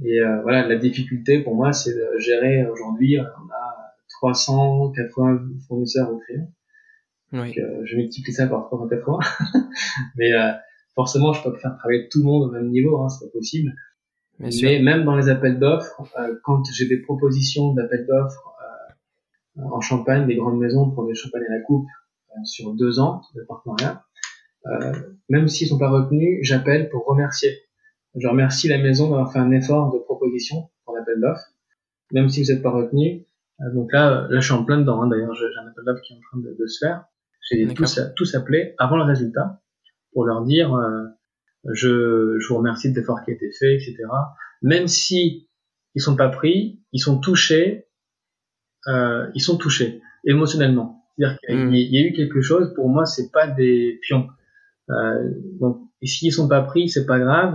Et euh, voilà, la difficulté pour moi, c'est de gérer aujourd'hui, on a 380 fournisseurs au crayon. oui. Donc, euh, je multiplie ça par 380. Mais euh, forcément, je peux pas faire travailler tout le monde au même niveau, hein, c'est pas possible. Bien sûr. Mais même dans les appels d'offres, euh, quand j'ai des propositions d'appels d'offres euh, en Champagne, des grandes maisons pour des champagnes à la coupe sur deux ans de partenariat, même s'ils sont pas retenus, j'appelle pour remercier. Je remercie la maison d'avoir fait un effort de proposition pour l'appel d'offres, même si vous n'êtes pas retenu. Donc là, euh, là, je suis en plein dedans. hein. D'ailleurs, j'ai un appel d'offres qui est en train de, de se faire. J'ai tous, tous appelé avant le résultat pour leur dire euh, je, je vous remercie de l'effort qui a été fait, etc. Même si ils sont pas pris, ils sont touchés, euh, ils sont touchés émotionnellement. C'est-à-dire qu'il y, y a eu quelque chose. Pour moi, c'est pas des pions. Euh, donc, s'ils sont pas pris, c'est pas grave.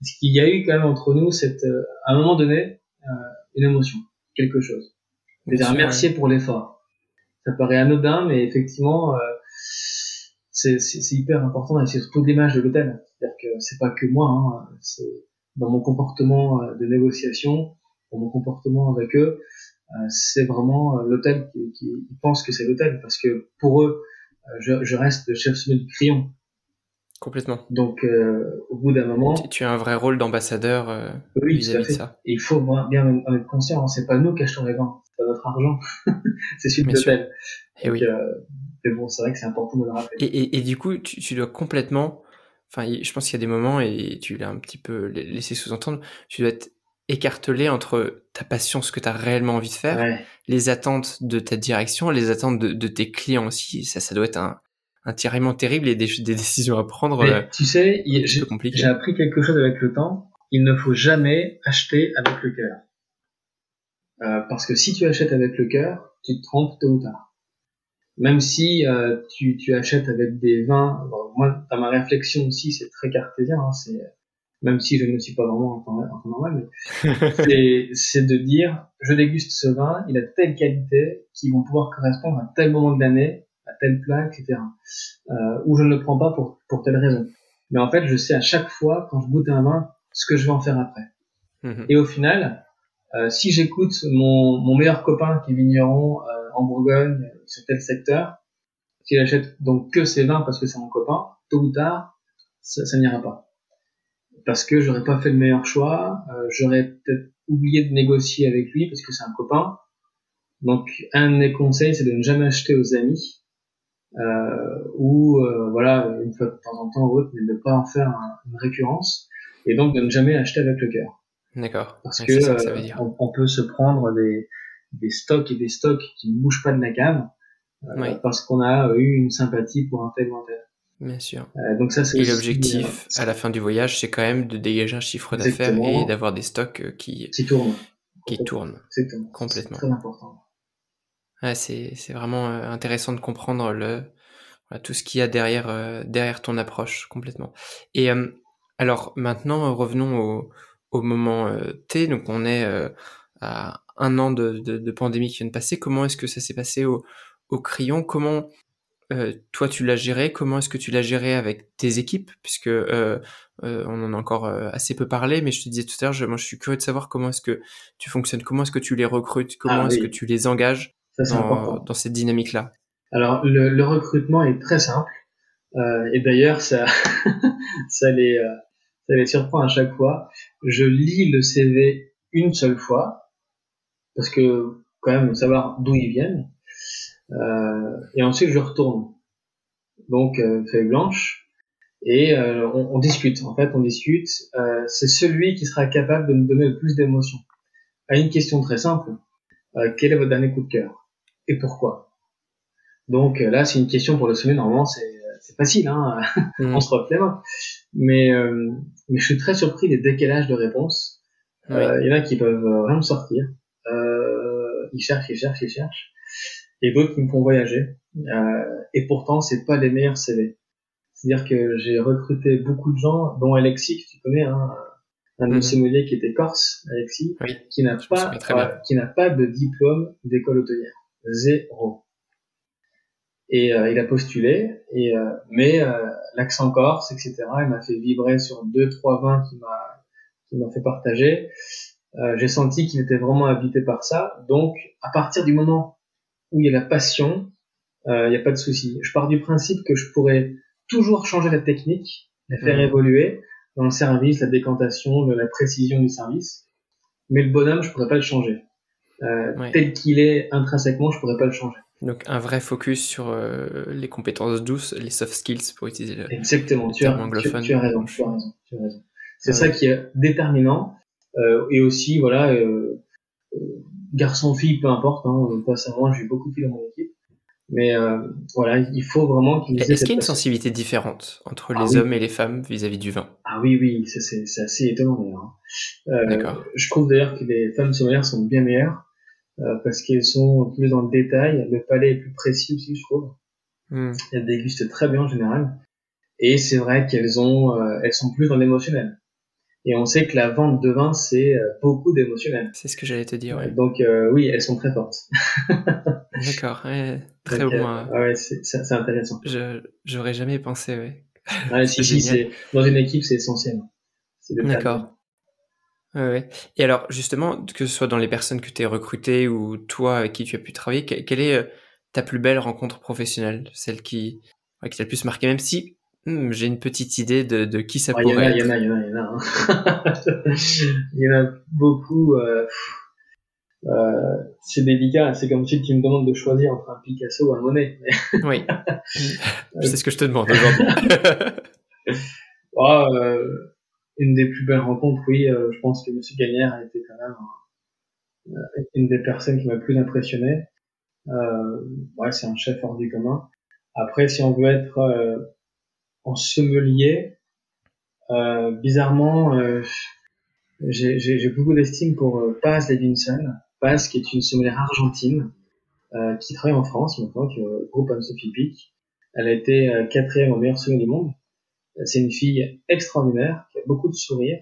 Parce qu'il y a eu quand même entre nous cette, euh, à un moment donné, euh, une émotion, quelque chose. C'est-à-dire sûr, merci pour l'effort. Ça paraît anodin, mais effectivement, euh, c'est hyper important et c'est surtout l'image de l'hôtel. C'est-à-dire que c'est pas que moi, hein, c'est dans mon comportement euh, de négociation, dans mon comportement avec eux, euh, c'est vraiment euh, l'hôtel qui, qui ils pensent que c'est l'hôtel parce que pour eux, euh, je, je reste le chef sommet du crayon. Complètement. Donc euh, au bout d'un moment, Tu, tu as un vrai rôle d'ambassadeur euh, oui, vis-à-vis de ça. Et il faut bien bien en être conscient. hein, c'est pas nous qui achetons les vins, pas notre argent, c'est celui de l'hôtel. Et oui. Donc, euh, mais bon, c'est vrai que c'est important de le rappeler. Et, et, et du coup, tu, tu dois complètement. Enfin, je pense qu'il y a des moments, et tu l'as un petit peu la- laissé sous-entendre, tu dois être écartelé entre ta passion, ce que tu as réellement envie de faire, Ouais. les attentes de ta direction, les attentes de, de tes clients aussi. Ça, ça doit être un, un tiraillement terrible et des, des décisions à prendre Mais euh, tu sais, j'ai appris quelque chose avec le temps. Il ne faut jamais acheter avec le cœur. Euh, parce que si tu achètes avec le cœur, tu te trompes tôt ou tard. Même si euh, tu, tu achètes avec des vins, bon, moi, dans ma réflexion aussi, c'est très cartésien. Hein, c'est même si je ne suis pas vraiment en temps, en temps normal, mais c'est- de dire, je déguste ce vin, il a telle qualité qui vont pouvoir correspondre à tel moment de l'année, à tel plat, etc. Euh, ou je ne le prends pas pour, pour telle raison. Mais en fait, je sais à chaque fois, quand je goûte un vin, ce que je vais en faire après. Mhm. Et au final, euh, si j'écoute mon, mon meilleur copain qui est vigneron euh, en Bourgogne, sur tel secteur, s'il achète donc que ses vins parce que c'est mon copain, tôt ou tard, ça, ça n'ira pas. Parce que j'aurais pas fait le meilleur choix, euh, j'aurais peut-être oublié de négocier avec lui parce que c'est un copain. Donc un de mes conseils, c'est de ne jamais acheter aux amis, euh, ou euh, voilà une fois de temps en temps ou autre, mais de ne pas en faire un- une récurrence, et donc de ne jamais acheter avec le cœur D'accord. parce Ouais, que, c'est ça que ça euh, veut dire. on, on peut se prendre des, des stocks et des stocks qui ne bougent pas de la cave euh, Oui. parce qu'on a eu une sympathie pour un tel ou un tel. Bien sûr. Euh, donc ça c'est Et l'objectif à la fin du voyage, c'est quand même de dégager un chiffre d'affaires et d'avoir des stocks qui, qui tourne. qui tournent. Exactement. Complètement. C'est très important. Ouais, c'est vraiment intéressant de comprendre le voilà, tout ce qu'il y a derrière euh, derrière ton approche complètement. Et euh, alors maintenant revenons au au moment euh, T. Donc on est euh, à un an de, de, de pandémie qui vient de passer. Comment est-ce que ça s'est passé au au crayon? Comment euh, toi tu l'as géré? Comment est-ce que tu l'as géré avec tes équipes? Puisque euh, euh, on en a encore assez peu parlé, mais je te disais tout à l'heure, je, moi je suis curieux de savoir comment est-ce que tu fonctionnes, comment est-ce que tu les recrutes, comment Ah, est-ce que tu les engages Ça dans, cette dynamique-là? Alors le, le recrutement est très simple et d'ailleurs ça ça les ça les surprend à chaque fois. Je lis le CV une seule fois parce que quand même savoir d'où ils viennent euh, et ensuite je retourne donc euh, feuille blanche et euh, on, on discute en fait on discute Euh, c'est celui qui sera capable de nous donner le plus d'émotions à une question très simple euh, quel est votre dernier coup de cœur et pourquoi? Donc là, c'est une question pour le sommet. Normalement, c'est facile, hein, Mm. on se mains. Mais, euh, mais je suis très surpris des décalages de réponses. Oui. Euh, Il y en a qui peuvent euh, rien me sortir. Euh, ils cherchent, ils cherchent, ils cherchent. Et d'autres qui me font voyager. Euh, et pourtant, c'est pas les meilleurs CV. C'est-à-dire que j'ai recruté beaucoup de gens, dont Alexis, que tu connais, hein, un de sommeliers qui était corse, Alexis, Oui. qui n'a pas, euh, qui n'a pas de diplôme d'école hôtelière. Zéro. Et euh, il a postulé, et, euh, mais euh, l'accent corse, etc., il m'a fait vibrer sur deux, trois vins qui m'a qui m'a fait partager. Euh, J'ai senti qu'il était vraiment habité par ça. Donc, à partir du moment où il y a la passion, euh, il n'y a pas de souci. Je pars du principe que je pourrais toujours changer la technique, la faire Mhm. évoluer dans le service, la décantation, la précision du service. Mais le bonhomme, je pourrais pas le changer. Euh, Ouais. Tel qu'il est intrinsèquement, je pourrais pas le changer. Donc un vrai focus sur euh, les compétences douces, les soft skills pour utiliser le. Exactement, le tu as, terme tu, anglophone. tu as raison, tu as raison, tu as raison. C'est ça qui est déterminant. Euh, et aussi, voilà, euh, garçon-fille, peu importe, hein, moi, j'ai beaucoup de filles dans mon équipe. Mais voilà, il faut vraiment qu'ils Est-ce qu'il y a une sensibilité différente entre Ah les oui. hommes et les femmes vis-à-vis du vin? Ah oui, oui, ça, c'est assez étonnant d'ailleurs. hein. D'accord. je trouve d'ailleurs que les femmes sommelières sont bien meilleures. Parce qu'elles sont plus dans le détail. Le palais est plus précis aussi, je trouve. Hmm. Elles dégustent très bien en général. Et c'est vrai qu'elles ont, elles sont plus dans l'émotionnel. Et on sait que la vente de vin, c'est beaucoup d'émotionnel. C'est ce que j'allais te dire. Ouais. Donc oui, elles sont très fortes. D'accord, ouais, très Donc, bon. Euh, ouais, c'est intéressant. Je j'aurais jamais pensé, ouais. Ouais, si, si, c'est dans une équipe, c'est essentiel. D'accord. Ouais, Et alors, justement, que ce soit dans les personnes que tu as recrutées ou toi avec qui tu as pu travailler, quelle est euh, ta plus belle rencontre professionnelle? Celle qui, ouais, qui t'a le plus marqué, même si hmm, j'ai une petite idée de, de qui ça pourrait être. Il y en a, il y en a, il y en a. Hein. il y en a beaucoup. Euh, euh, c'est délicat, c'est comme si tu me demandes de choisir entre un Picasso ou un Monet. oui, c'est ce que je te demande aujourd'hui. oh, euh, une des plus belles rencontres, oui, euh, je pense que Monsieur Gagnère a été quand même euh, une des personnes qui m'a plus impressionné. ouais, c'est un chef hors du commun. Après, si on veut être en sommelier, bizarrement, j'ai beaucoup d'estime pour Paz Levinson qui est une sommelière argentine euh, qui travaille en France maintenant, qui est au groupe Anne-Sophie Pic. Elle a été euh, quatrième au meilleur sommelier du monde. C'est une fille extraordinaire, qui a beaucoup de sourire,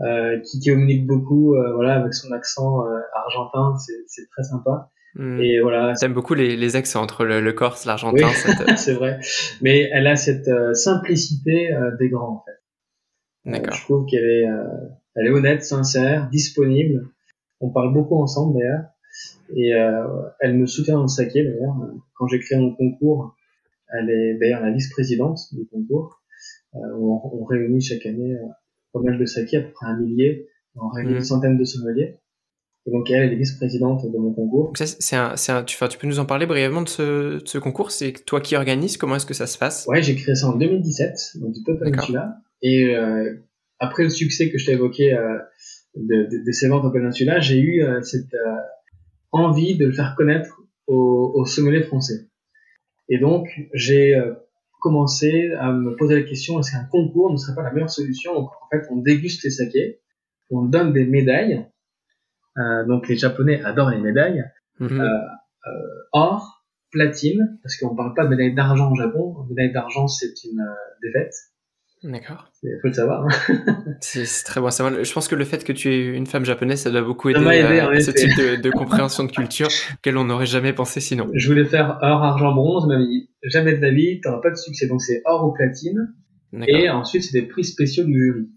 euh, qui, communique beaucoup, voilà, avec son accent argentin, c'est très sympa. Hmm. Et voilà. T'aimes beaucoup les, les, accents entre le, corse, l'argentin. Oui, c'est vrai. Mais elle a cette simplicité des grands, en fait. D'accord. je trouve qu'elle est, elle est honnête, sincère, disponible. On parle beaucoup ensemble d'ailleurs. Et euh, elle me soutient dans le saké d'ailleurs. Quand j'ai créé mon concours, elle est d'ailleurs la vice-présidente du concours. Euh, on, on, réunit chaque année euh, pas mal de saké, à peu près un millier. On réunit une mmh. centaine de sommeliers. Et donc elle, elle est vice-présidente de mon concours. Donc ça, c'est un, c'est un, tu, tu peux nous en parler brièvement de ce, de ce concours? C'est toi qui organises Comment est-ce que ça se passe? Ouais, j'ai créé ça en 2017, donc du Total là. Et euh, après le succès que je t'ai évoqué euh, de, de, de, ces ventes au peninsula, j'ai eu euh, cette euh, envie de le faire connaître aux, aux sommeliers français. Et donc, j'ai euh, commencé à me poser la question est-ce qu'un concours ne serait pas la meilleure solution? En fait, on déguste les sakés, on donne des médailles. donc, les Japonais adorent les médailles. Mm-hmm. or, platine, parce qu'on parle pas de médaille d'argent au Japon. Médaille d'argent, c'est une défaite. D'accord. Il faut le savoir. c'est très bon à savoir. Je pense que le fait que tu es une femme japonaise, ça doit beaucoup aider, à, ce type de, de, compréhension de culture qu'elle on n'aurait jamais pensé sinon. Je voulais faire or, argent, bronze, mais dit jamais de la vie, t'auras pas de succès. Donc c'est or ou platine. Et ensuite c'est des prix spéciaux du jury.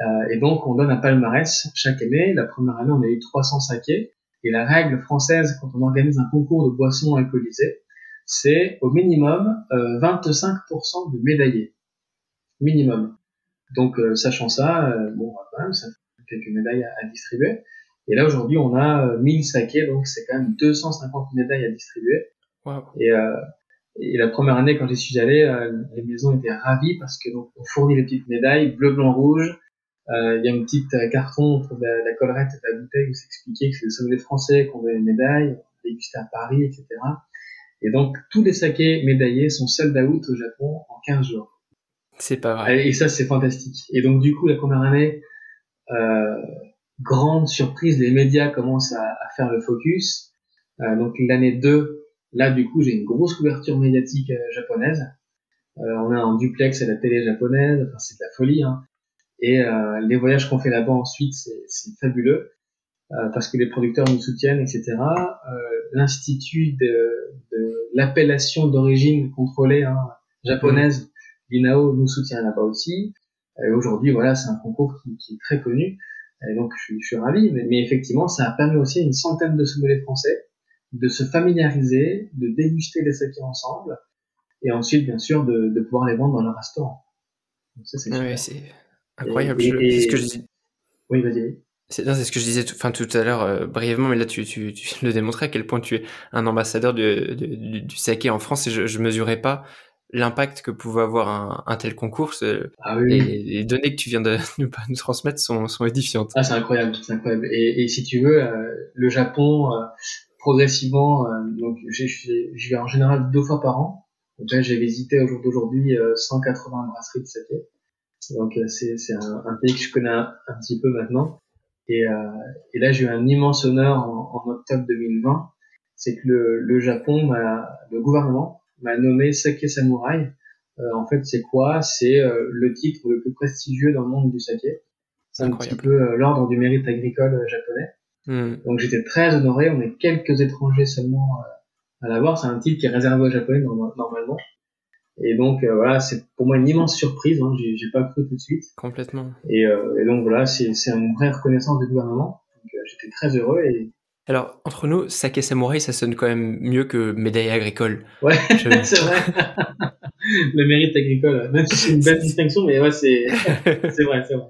Euh, et donc on donne un palmarès chaque année. La première année on a eu 300 sakés. Et la règle française quand on organise un concours de boissons alcoolisées, c'est au minimum euh, 25% de médaillés minimum. Donc, euh, sachant ça, euh, bon, quand même, ça fait quelques médailles à, distribuer. Et là, aujourd'hui, on a 1000 euh, sakés, donc c'est quand même 250 médailles à distribuer. Et, et la première année, quand j'y suis allé, les maisons étaient ravies parce que donc on fournit les petites médailles bleu, blanc, rouge. Il y a une petite carton entre la, la collerette et la bouteille où c'est expliqué que c'est le sommelier français qu'on donne les médailles, dégusté à Paris, etc. Et donc tous les sakés médaillés sont sold out au Japon en 15 jours. C'est pas vrai. Et ça, c'est fantastique. Et donc, du coup, la première année, euh, grande surprise, les médias commencent à, faire le focus. Euh, donc, l'année 2, là, du coup, j'ai une grosse couverture médiatique euh, japonaise. Euh, on a un duplex à la télé japonaise. Enfin, c'est de la folie. Hein. Et euh, les voyages qu'on fait là-bas ensuite, c'est fabuleux. parce que les producteurs nous soutiennent, etc. L'Institut de, de l'appellation d'origine contrôlée hein, japonaise l'INAO nous soutient là-bas aussi. Et aujourd'hui, voilà, c'est un concours qui, qui, est très connu. Et donc, je, je suis ravi. Mais, mais, effectivement, ça a permis aussi à une centaine de sommeliers français de se familiariser, de déguster les sakés ensemble, et ensuite, bien sûr, de, de pouvoir les vendre dans leur restaurant. Ça, c'est ouais, c'est incroyable. C'est ce que je dis. Oui, vas-y. C'est ce que je disais tout, enfin, tout à l'heure euh, brièvement, mais là tu, tu, tu le démontrais à quel point tu es un ambassadeur du saké en France et je, je mesurais pas l'impact que pouvait avoir un, un tel concours. Ah oui, les, données que tu viens de nous, nous transmettre sont, sont, édifiantes. Ah, c'est incroyable, c'est incroyable. Et, et, si tu veux, euh, le Japon, euh, progressivement, euh, donc j'ai vais en général deux fois par an. Donc là, j'ai visité au jour d'aujourd'hui 180 brasseries de saké. Donc c'est un, un, pays que je connais un, petit peu maintenant. Et, euh, et là, j'ai eu un immense honneur en, en octobre 2020. C'est que le, le Japon, le gouvernement, m'a nommé Sake Samurai. Euh, en fait, c'est quoi? C'est euh, le titre le plus prestigieux dans le monde du saké. C'est un petit peu euh, l'ordre du mérite agricole japonais. Hmm. Donc j'étais très honoré. On est quelques étrangers seulement à l'avoir. C'est un titre qui est réservé aux Japonais norma- normalement. Et donc euh, voilà, c'est pour moi une immense surprise. Hein. J'ai j'ai pas cru tout de suite. Complètement. Et, euh, et donc voilà, c'est c'est une vraie reconnaissance du gouvernement. Donc, euh, j'étais très heureux et Alors, entre nous, Sake Samurai, ça sonne quand même mieux que médaille agricole. ouais, Je- c'est vrai. Le mérite agricole, même si c'est une belle distinction, mais ouais, c'est c'est vrai, c'est vrai.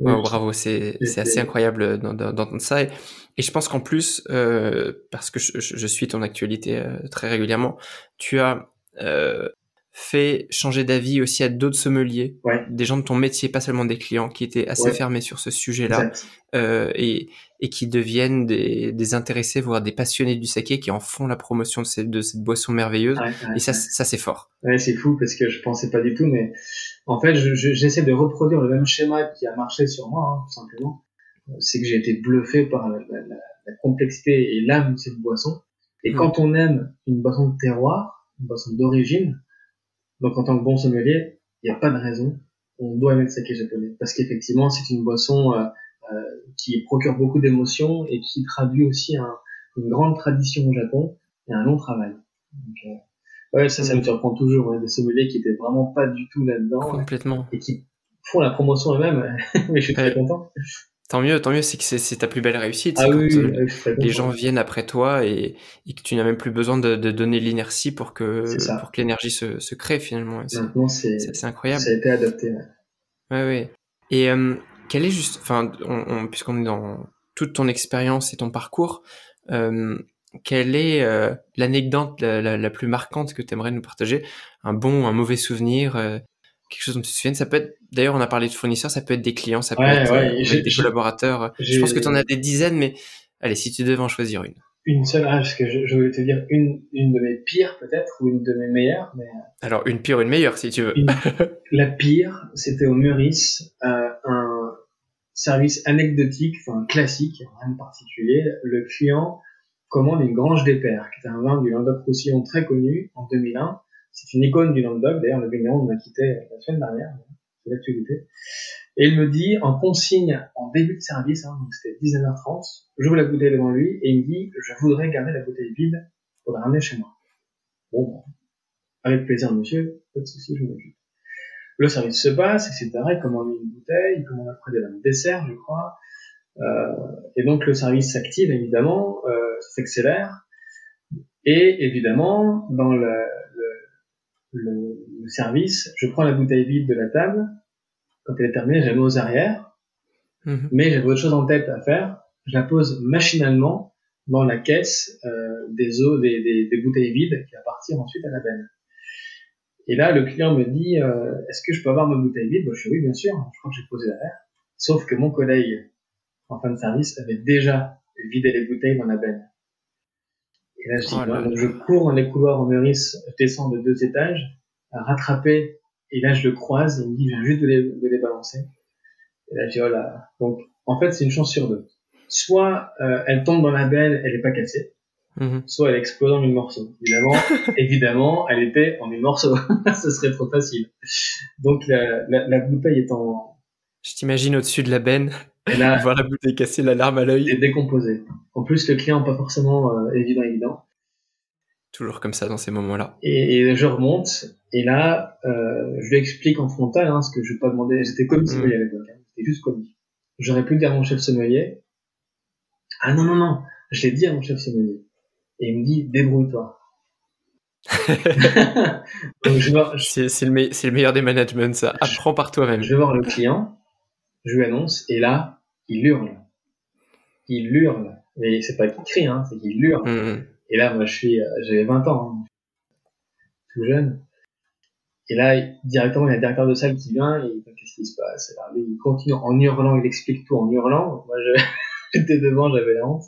Ouais, bravo, c'est c'est assez incroyable d'en- d'entendre ça. Et, et je pense qu'en plus, euh, parce que je suis ton actualité euh, très régulièrement, tu as euh, fait changer d'avis aussi à d'autres sommeliers, Ouais. des gens de ton métier, pas seulement des clients, qui étaient assez Ouais. fermés sur ce sujet-là euh, et, et qui deviennent des, des intéressés, voire des passionnés du saké, qui en font la promotion de cette, de cette boisson merveilleuse. Ouais, Et ça, ça c'est fort. Ouais, c'est fou parce que je pensais pas du tout, mais en fait, je- je- j'essaie de reproduire le même schéma qui a marché sur moi, hein, tout simplement. C'est que j'ai été bluffé par la, la- la- la complexité et l'âme de cette boisson. Et Mm. quand on aime une boisson de terroir, une boisson d'origine, donc en tant que bon sommelier, il n'y a pas de raison. On doit aimer le saké japonais parce qu'effectivement, c'est une boisson euh, euh, qui procure beaucoup d'émotions et qui traduit aussi un- une grande tradition au Japon et un long travail. Donc, euh, ouais, ça, ça me surprend toujours, hein, des sommeliers qui étaient vraiment pas du tout là-dedans Complètement. et qui font la promotion eux-mêmes. Mais je suis très content. Tant mieux, tant mieux, c'est que c'est- ta plus belle réussite. Ah c'est oui, quand, les gens viennent après toi et, et que tu n'as même plus besoin de, de donner l'inertie pour que pour que l'énergie se, se crée finalement. C'est Maintenant, incroyable. ça a été adapté. ouais. Ouais, ouais. Et euh, quel est juste, enfin, on, on- puisqu'on est dans toute ton expérience et ton parcours, euh, quelle est euh, l'anecdote la, la, la plus marquante que tu aimerais nous partager? Un bon, un mauvais souvenir, euh, quelque chose dont tu te souviens Ça peut être, d'ailleurs, on a parlé de fournisseurs, ça peut être des clients, ça peut Ouais, être ouais, euh, des collaborateurs. Je pense que tu en as des dizaines, mais allez, si tu devais en choisir une. Une seule, ah, parce que je, je voulais te dire une, une de mes pires peut-être, ou une de mes meilleures, mais Alors, une pire, une meilleure, si tu veux. Une- la pire, c'était au Meurice, euh, un service anecdotique, enfin classique, rien de particulier. Le client commande une Grange des Pères, qui est un vin du Languedoc-Roussillon très connu en 2001. C'est une icône du Languedoc, d'ailleurs le vigneron nous a quitté la semaine dernière, c'est l'actualité. Et il me dit, en consigne, en début de service, hein, donc c'était 19h30, j'ouvre la bouteille devant lui et il me dit, je voudrais garder la bouteille vide pour la ramener chez moi. Bon, bon. avec plaisir monsieur, pas de souci, je m'occupe. Le service se passe, etc. Il commande une bouteille, il commande après des lames de dessert, je crois. Euh, et donc le service s'active évidemment, euh, s'accélère. Et évidemment, dans le, le, service, je prends la bouteille vide de la table. Quand elle est terminée, je la mets aux arrières. Mhm. Mais j'avais autre chose en tête à faire. Je la pose machinalement dans la caisse euh, des eaux, des, des, des bouteilles vides qui va partir ensuite à la benne. Et là, le client me dit, euh, est-ce que je peux avoir ma bouteille vide? Bah, Je dis oui, bien sûr. Je crois que j'ai posé verre. Sauf que mon collègue en fin de service avait déjà vidé les bouteilles dans la benne. Et là, je dis, Oh là voilà, là. donc je cours dans les couloirs au Meurice, je descends de deux étages, à rattraper. Et là, je le croise et il me dit, je viens juste de les, de les balancer. Et là, je dis, oh là. Donc, en fait, c'est une chance sur deux. Soit euh, elle tombe dans la benne, elle n'est pas cassée, Mhm. soit elle explose en mille morceaux. Évidemment, évidemment, elle était en mille morceaux. Ce serait trop facile. Donc la, la, la bouteille est en, Je t'imagine au-dessus de la benne, elle a voir la bouteille cassée, la larme à l'œil. décomposée. En plus, le client pas forcément euh, évident évident. Toujours comme ça dans ces moments-là. Et, et je remonte et là, euh, je lui explique en frontal, hein, ce que je vais pas demander. J'étais commis sommelier à l'époque, hein, j'étais juste commis. J'aurais pu dire à mon chef sommelier. Ah non non non, je l'ai dit à mon chef sommelier. Et il me dit débrouille-toi. C'est le, me- c'est le meilleur des managements, ça. Apprends par toi-même. je vais voir le client, je lui annonce, et là, il hurle. Il hurle. Mais c'est pas qu'il crie, hein, c'est qu'il hurle. Mhm. Et là, moi, je suis, euh, j'avais 20 ans, hein, tout jeune. Et là, directement, il y a le directeur de salle qui vient, et qu'est-ce qui se passe? Alors, lui, il continue en hurlant, il explique tout en hurlant. Moi, je, j'étais devant, j'avais la honte.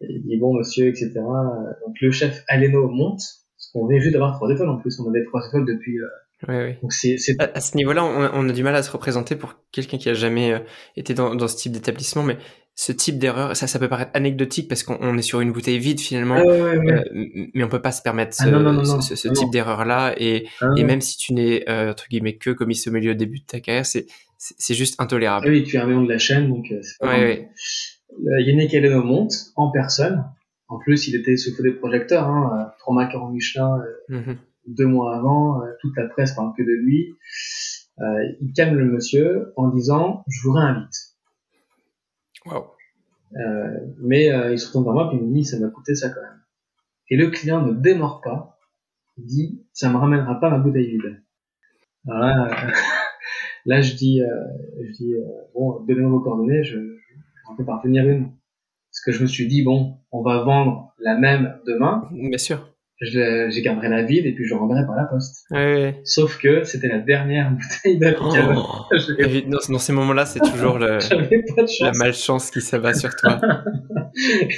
Et il dit, bon, monsieur, etc. Donc, le chef Aleno monte, parce qu'on venait juste d'avoir trois étoiles en plus. On avait trois étoiles depuis euh, Oui, oui. Donc c'est... À, à, ce niveau-là, on, on, a du mal à se représenter pour quelqu'un qui a jamais euh, été dans, dans ce type d'établissement, mais ce type d'erreur, ça, ça peut paraître anecdotique parce qu'on est sur une bouteille vide finalement, Ah ouais, ouais, ouais. euh, mais on peut pas se permettre ce, Ah non, non, non, non. ce, ce Non, type d'erreur-là. Et, Ah, et même si tu n'es euh, entre guillemets que commis sommelier au début de ta carrière, c'est c'est juste Ah intolérable. oui, tu es un maillon de la chaîne, donc euh, pas Ouais, Yannick Aleno monte en personne. En plus, il était sous feu des projecteurs, hein, trois macarons Michelin Mhm. Deux mois avant, euh, toute la presse parle que de lui. Euh, il calme le monsieur en disant je vous réinvite. Waouh. Euh, mais euh, il se retourne vers moi puis il me dit ça m'a coûté ça quand même. Et le client ne démord pas, il dit ça me ramènera pas ma bouteille vide. Alors là, là je dis, euh, je dis euh, bon donnez-moi vos coordonnées, je, je vais parvenir une. Parce que je me suis dit bon on va vendre la même demain, Bien sûr. Je, j'ai garderai la vide et puis je le renverrai par la poste. Ouais, ouais. Sauf que c'était la dernière bouteille d'Amical. Oh. Dans, dans ces moments-là, c'est toujours le, la chance. malchance qui s'abat sur toi.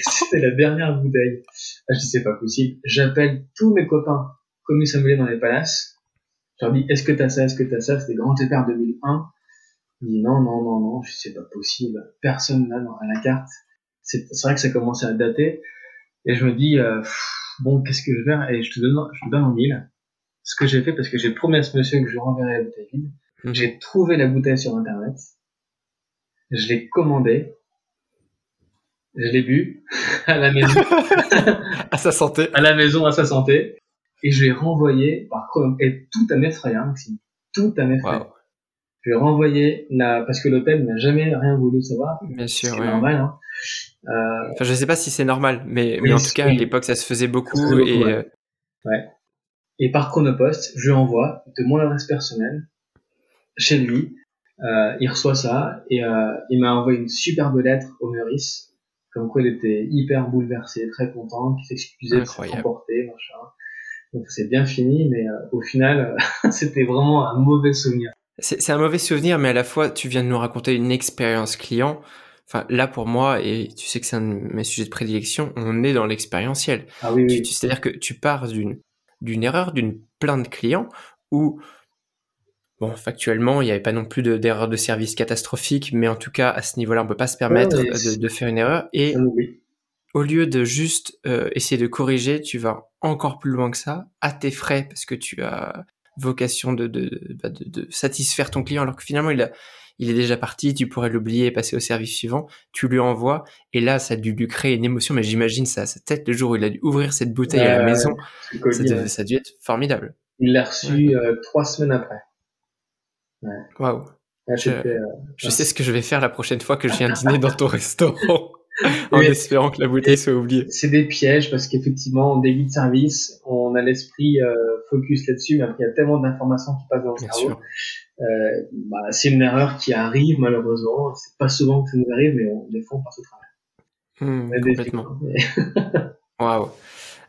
C'était la dernière bouteille. Ah, je dis, c'est pas possible. J'appelle tous mes copains commis sommeliers dans les palaces. Je leur dis, est-ce que t'as ça, est-ce que t'as ça? C'était Grand Éper 2001. Ils disent, non, non, non, non, c'est pas possible. Personne dans- à la carte. C'est c'est vrai que ça commençait à dater. Et je me dis, euh, pff, bon, qu'est-ce que je vais faire? Et je te donne, je te donne en mille. Ce que j'ai fait, parce que j'ai promis à ce monsieur que je lui renverrai la bouteille vide. Mhm. J'ai trouvé la bouteille sur internet. Je l'ai commandée. Je l'ai bu à la maison, à sa santé. à la maison à sa santé. Et je l'ai renvoyé par chrono- et tout à mes frais, hein, Maxime. Tout à mes frais. Waouh. Je l'ai renvoyé, n'a- parce que l'hôtel n'a jamais rien voulu savoir. Bien sûr, C'est ouais. normal, hein. Euh, Enfin, je sais pas si c'est normal, mais, mais en tout cas, à l'époque, ça se faisait beaucoup. Ça se faisait beaucoup, et, ouais. euh, et par chronopost, je lui envoie de mon adresse personnelle chez lui. Euh, il reçoit ça et euh, il m'a envoyé une superbe lettre au Meurice, comme quoi il était hyper bouleversé, très content, qu'il s'excusait de emporté, machin. Donc c'est bien fini, mais euh, au final, c'était vraiment un mauvais souvenir. C'est un mauvais souvenir, mais à la fois, tu viens de nous raconter une expérience client. Enfin, là, pour moi, et tu sais que c'est un de mes sujets de prédilection, on est dans l'expérientiel. Ah oui, oui. C'est-à-dire que tu pars d'une d'une erreur, d'une plainte client, où, bon, factuellement, il n'y avait pas non plus de- d'erreur de, service catastrophique, mais en tout cas, à ce niveau-là, on peut pas se permettre de, faire une erreur. Et au lieu de juste euh, essayer de corriger, tu vas encore plus loin que ça, à tes frais, parce que tu as vocation de, de, bah, de, de satisfaire ton client, alors que finalement, il, a, il est déjà parti, tu pourrais l'oublier et passer au service suivant, tu lui envoies, et là, ça a dû lui créer une émotion, mais j'imagine ça, sa tête, le jour où il a dû ouvrir cette bouteille à la maison, ça, a dû être formidable. il l'a reçu euh, trois semaines après. Waouh. Là, Je- euh, Je sais ce que je vais faire la prochaine fois que je viens dîner dans ton restaurant, en espérant que la bouteille soit oubliée. c'est des pièges parce qu'effectivement, en début de service, on a l'esprit euh, focus là-dessus, mais après, il y a tellement d'informations qui passent dans le Bien cerveau. Euh, bah, c'est une erreur qui arrive, malheureusement. C'est pas souvent que ça nous arrive, mais on, des fois, on passe au est des complètement. mais- Waouh.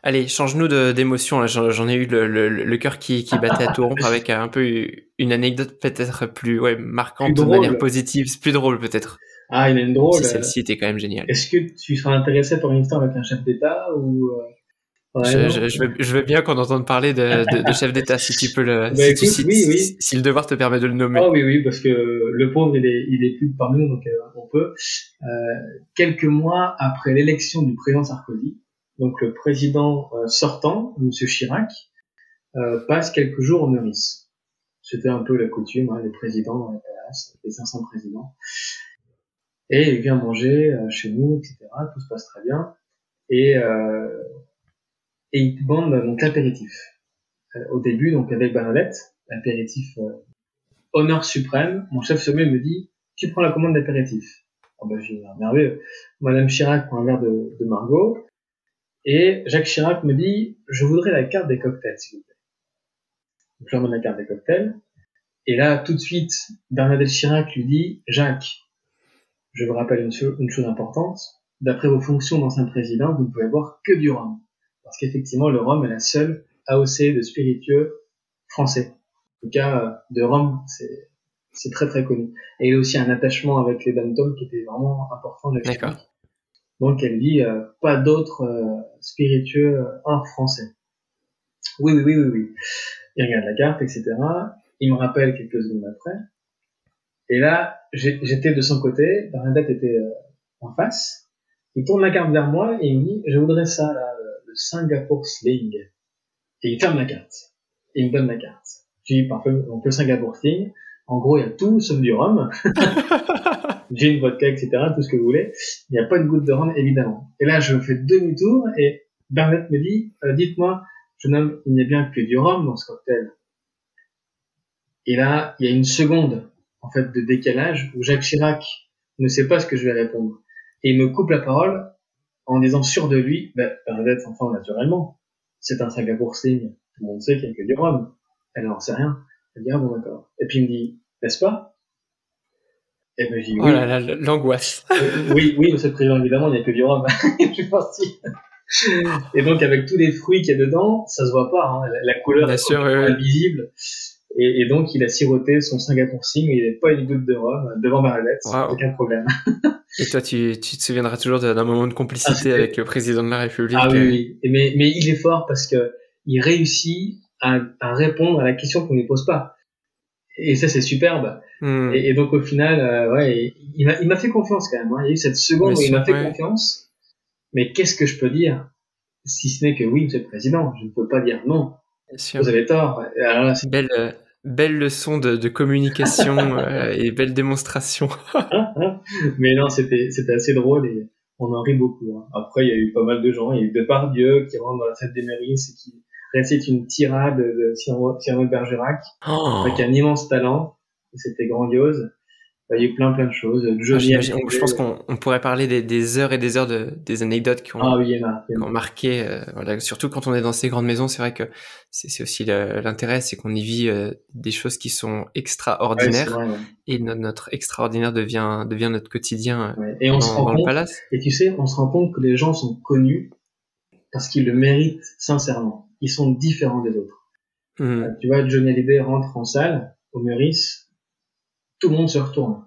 Allez, change-nous d'émotion. J'en ai eu le, le, le cœur qui, qui battait à tout rompre avec un peu une anecdote peut-être plus ouais, marquante Plus de manière positive. C'est plus drôle peut-être. Ah, il en a une drôle. Si euh, celle-ci était quand même géniale. Est-ce que tu seras intéressé par une histoire avec un chef d'État ou euh, Je, je, je, veux, je veux bien qu'on entende parler de, de, de chef d'État si tu peux le, Bah, si, tu- écoute, si- oui, oui. si- si le devoir te permet de le nommer. Ah oui, oui, parce que le pauvre, il est, il est plus parmi nous, donc euh, on peut. Euh, quelques mois après l'élection du président Sarkozy, donc le président euh, sortant, Monsieur Chirac, euh, passe quelques jours au Meurice. C'était un peu la coutume, hein, les présidents dans les palaces, les 500 présidents. Et il vient manger euh, chez nous, etc. Tout se passe très bien. Et, euh, et il demande donc l'apéritif. Euh, au début, donc avec Bernadette, l'apéritif euh, honneur suprême, mon chef sommelier me dit, tu prends la commande d'apéritif. Oh ben, j'ai merveilleux. Madame Chirac prend un verre de, Margot, et Jacques Chirac me dit, je voudrais la carte des cocktails, s'il vous plaît. Donc, je leur donne la carte des cocktails, et là, tout de suite, Bernadette Chirac lui dit, Jacques, je vous rappelle une, cho- une chose importante, d'après vos fonctions d'ancien président, vous ne pouvez boire que du rhum. Parce qu'effectivement, le rhum est la seule AOC de spiritueux français. En tout cas, euh, de rhum, c'est c'est très très connu. Et il a aussi un attachement avec les dom qui était vraiment important. D'accord. Donc elle dit euh, pas d'autres euh, spiritueux hors français. Oui, oui, oui, oui, oui. il regarde la carte, etc. Il me rappelle quelques secondes après. Et là, j'étais de son côté, Bernadette était euh, en face. Il tourne la carte vers moi et il me dit, je voudrais ça, là, le Singapour Sling. Et il ferme la carte. Il me donne la carte. Je dis, parfait, donc le Singapour Sling, en gros, il y a tout sauf du rhum. Gin, vodka, etc., tout ce que vous voulez. Il n'y a pas une goutte de rhum, évidemment. Et là, je fais demi-tour et Bernadette me dit, euh, dites-moi, jeune homme, il n'y a bien que du rhum dans ce cocktail. Et là, il y a une seconde, en fait, de décalage où Jacques Chirac ne sait pas ce que je vais répondre. Et il me coupe la parole en disant sûr de lui, ben, Bernadette enfin, naturellement. C'est un Singapour Sling. Tout le monde sait qu'il n'y a que du rhum. Elle n'en sait rien. Elle dit, ah bon, d'accord. Et puis il me dit, n'est-ce pas? Et ben, je dis, oh oui. Oh là là, l'angoisse. Euh, oui, oui, monsieur le président, évidemment, il n'y a que du rhum. je suis parti. Et donc, avec tous les fruits qu'il y a dedans, ça se voit pas, hein. la, couleur est invisible. Et, et, donc, il a siroté son Singapour Sing, il n'y pas une goutte de rhum devant Bernadette, aucun problème. et toi, tu, tu, te souviendras toujours d'un moment de complicité ah, avec le président de la République. Ah oui, oui. Mais, mais il est fort parce que il réussit à, à répondre à la question qu'on ne lui pose pas. Et ça, c'est superbe. Hmm. Et, et, donc, au final, euh, ouais, il m'a fait confiance quand même. Hein. Il y a eu cette seconde où il m'a fait confiance. Mais qu'est-ce que je peux dire? Si ce n'est que oui, Monsieur le Président, je ne peux pas dire non. Vous avez tort. Alors belle, euh, belle leçon de, de communication euh, et belle démonstration. Mais non, c'était c'était assez drôle et on en rit beaucoup. Hein. Après, il y a eu pas mal de gens. Il y a eu Depardieu qui rentre dans la fête des mairies et qui récite une tirade de Cyrano Bergerac oh. avec un immense talent. C'était grandiose. Il y a eu plein plein de choses. Ah, je pense qu'on pourrait parler des, des, heures et des heures de des anecdotes qui ont, ah, oui, qui ont marqué. Euh, voilà, surtout quand on est dans ces grandes maisons, c'est vrai que c'est aussi l'intérêt, c'est qu'on y vit euh, des choses qui sont extraordinaires et notre, notre, extraordinaire devient devient notre quotidien euh, et on dans, se rend compte, le palace. Et tu sais, on se rend compte que les gens sont connus parce qu'ils le méritent sincèrement. Ils sont différents des autres. Mmh. tu vois, Johnny Hallyday rentre en salle au Meurice tout le monde se retourne.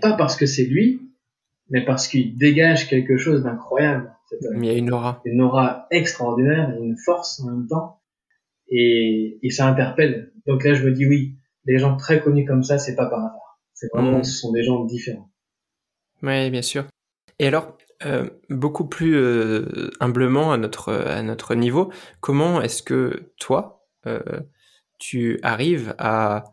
Pas parce que c'est lui, mais parce qu'il dégage quelque chose d'incroyable. Il y a une aura. Une aura extraordinaire, une force en même temps. Et, et ça interpelle. Donc là, je me dis oui, les gens très connus comme ça, c'est pas par hasard. C'est vraiment, mm. ce sont des gens différents. Oui, bien sûr. Et alors, euh, beaucoup plus euh, humblement à notre, à notre niveau, comment est-ce que toi, euh, tu arrives à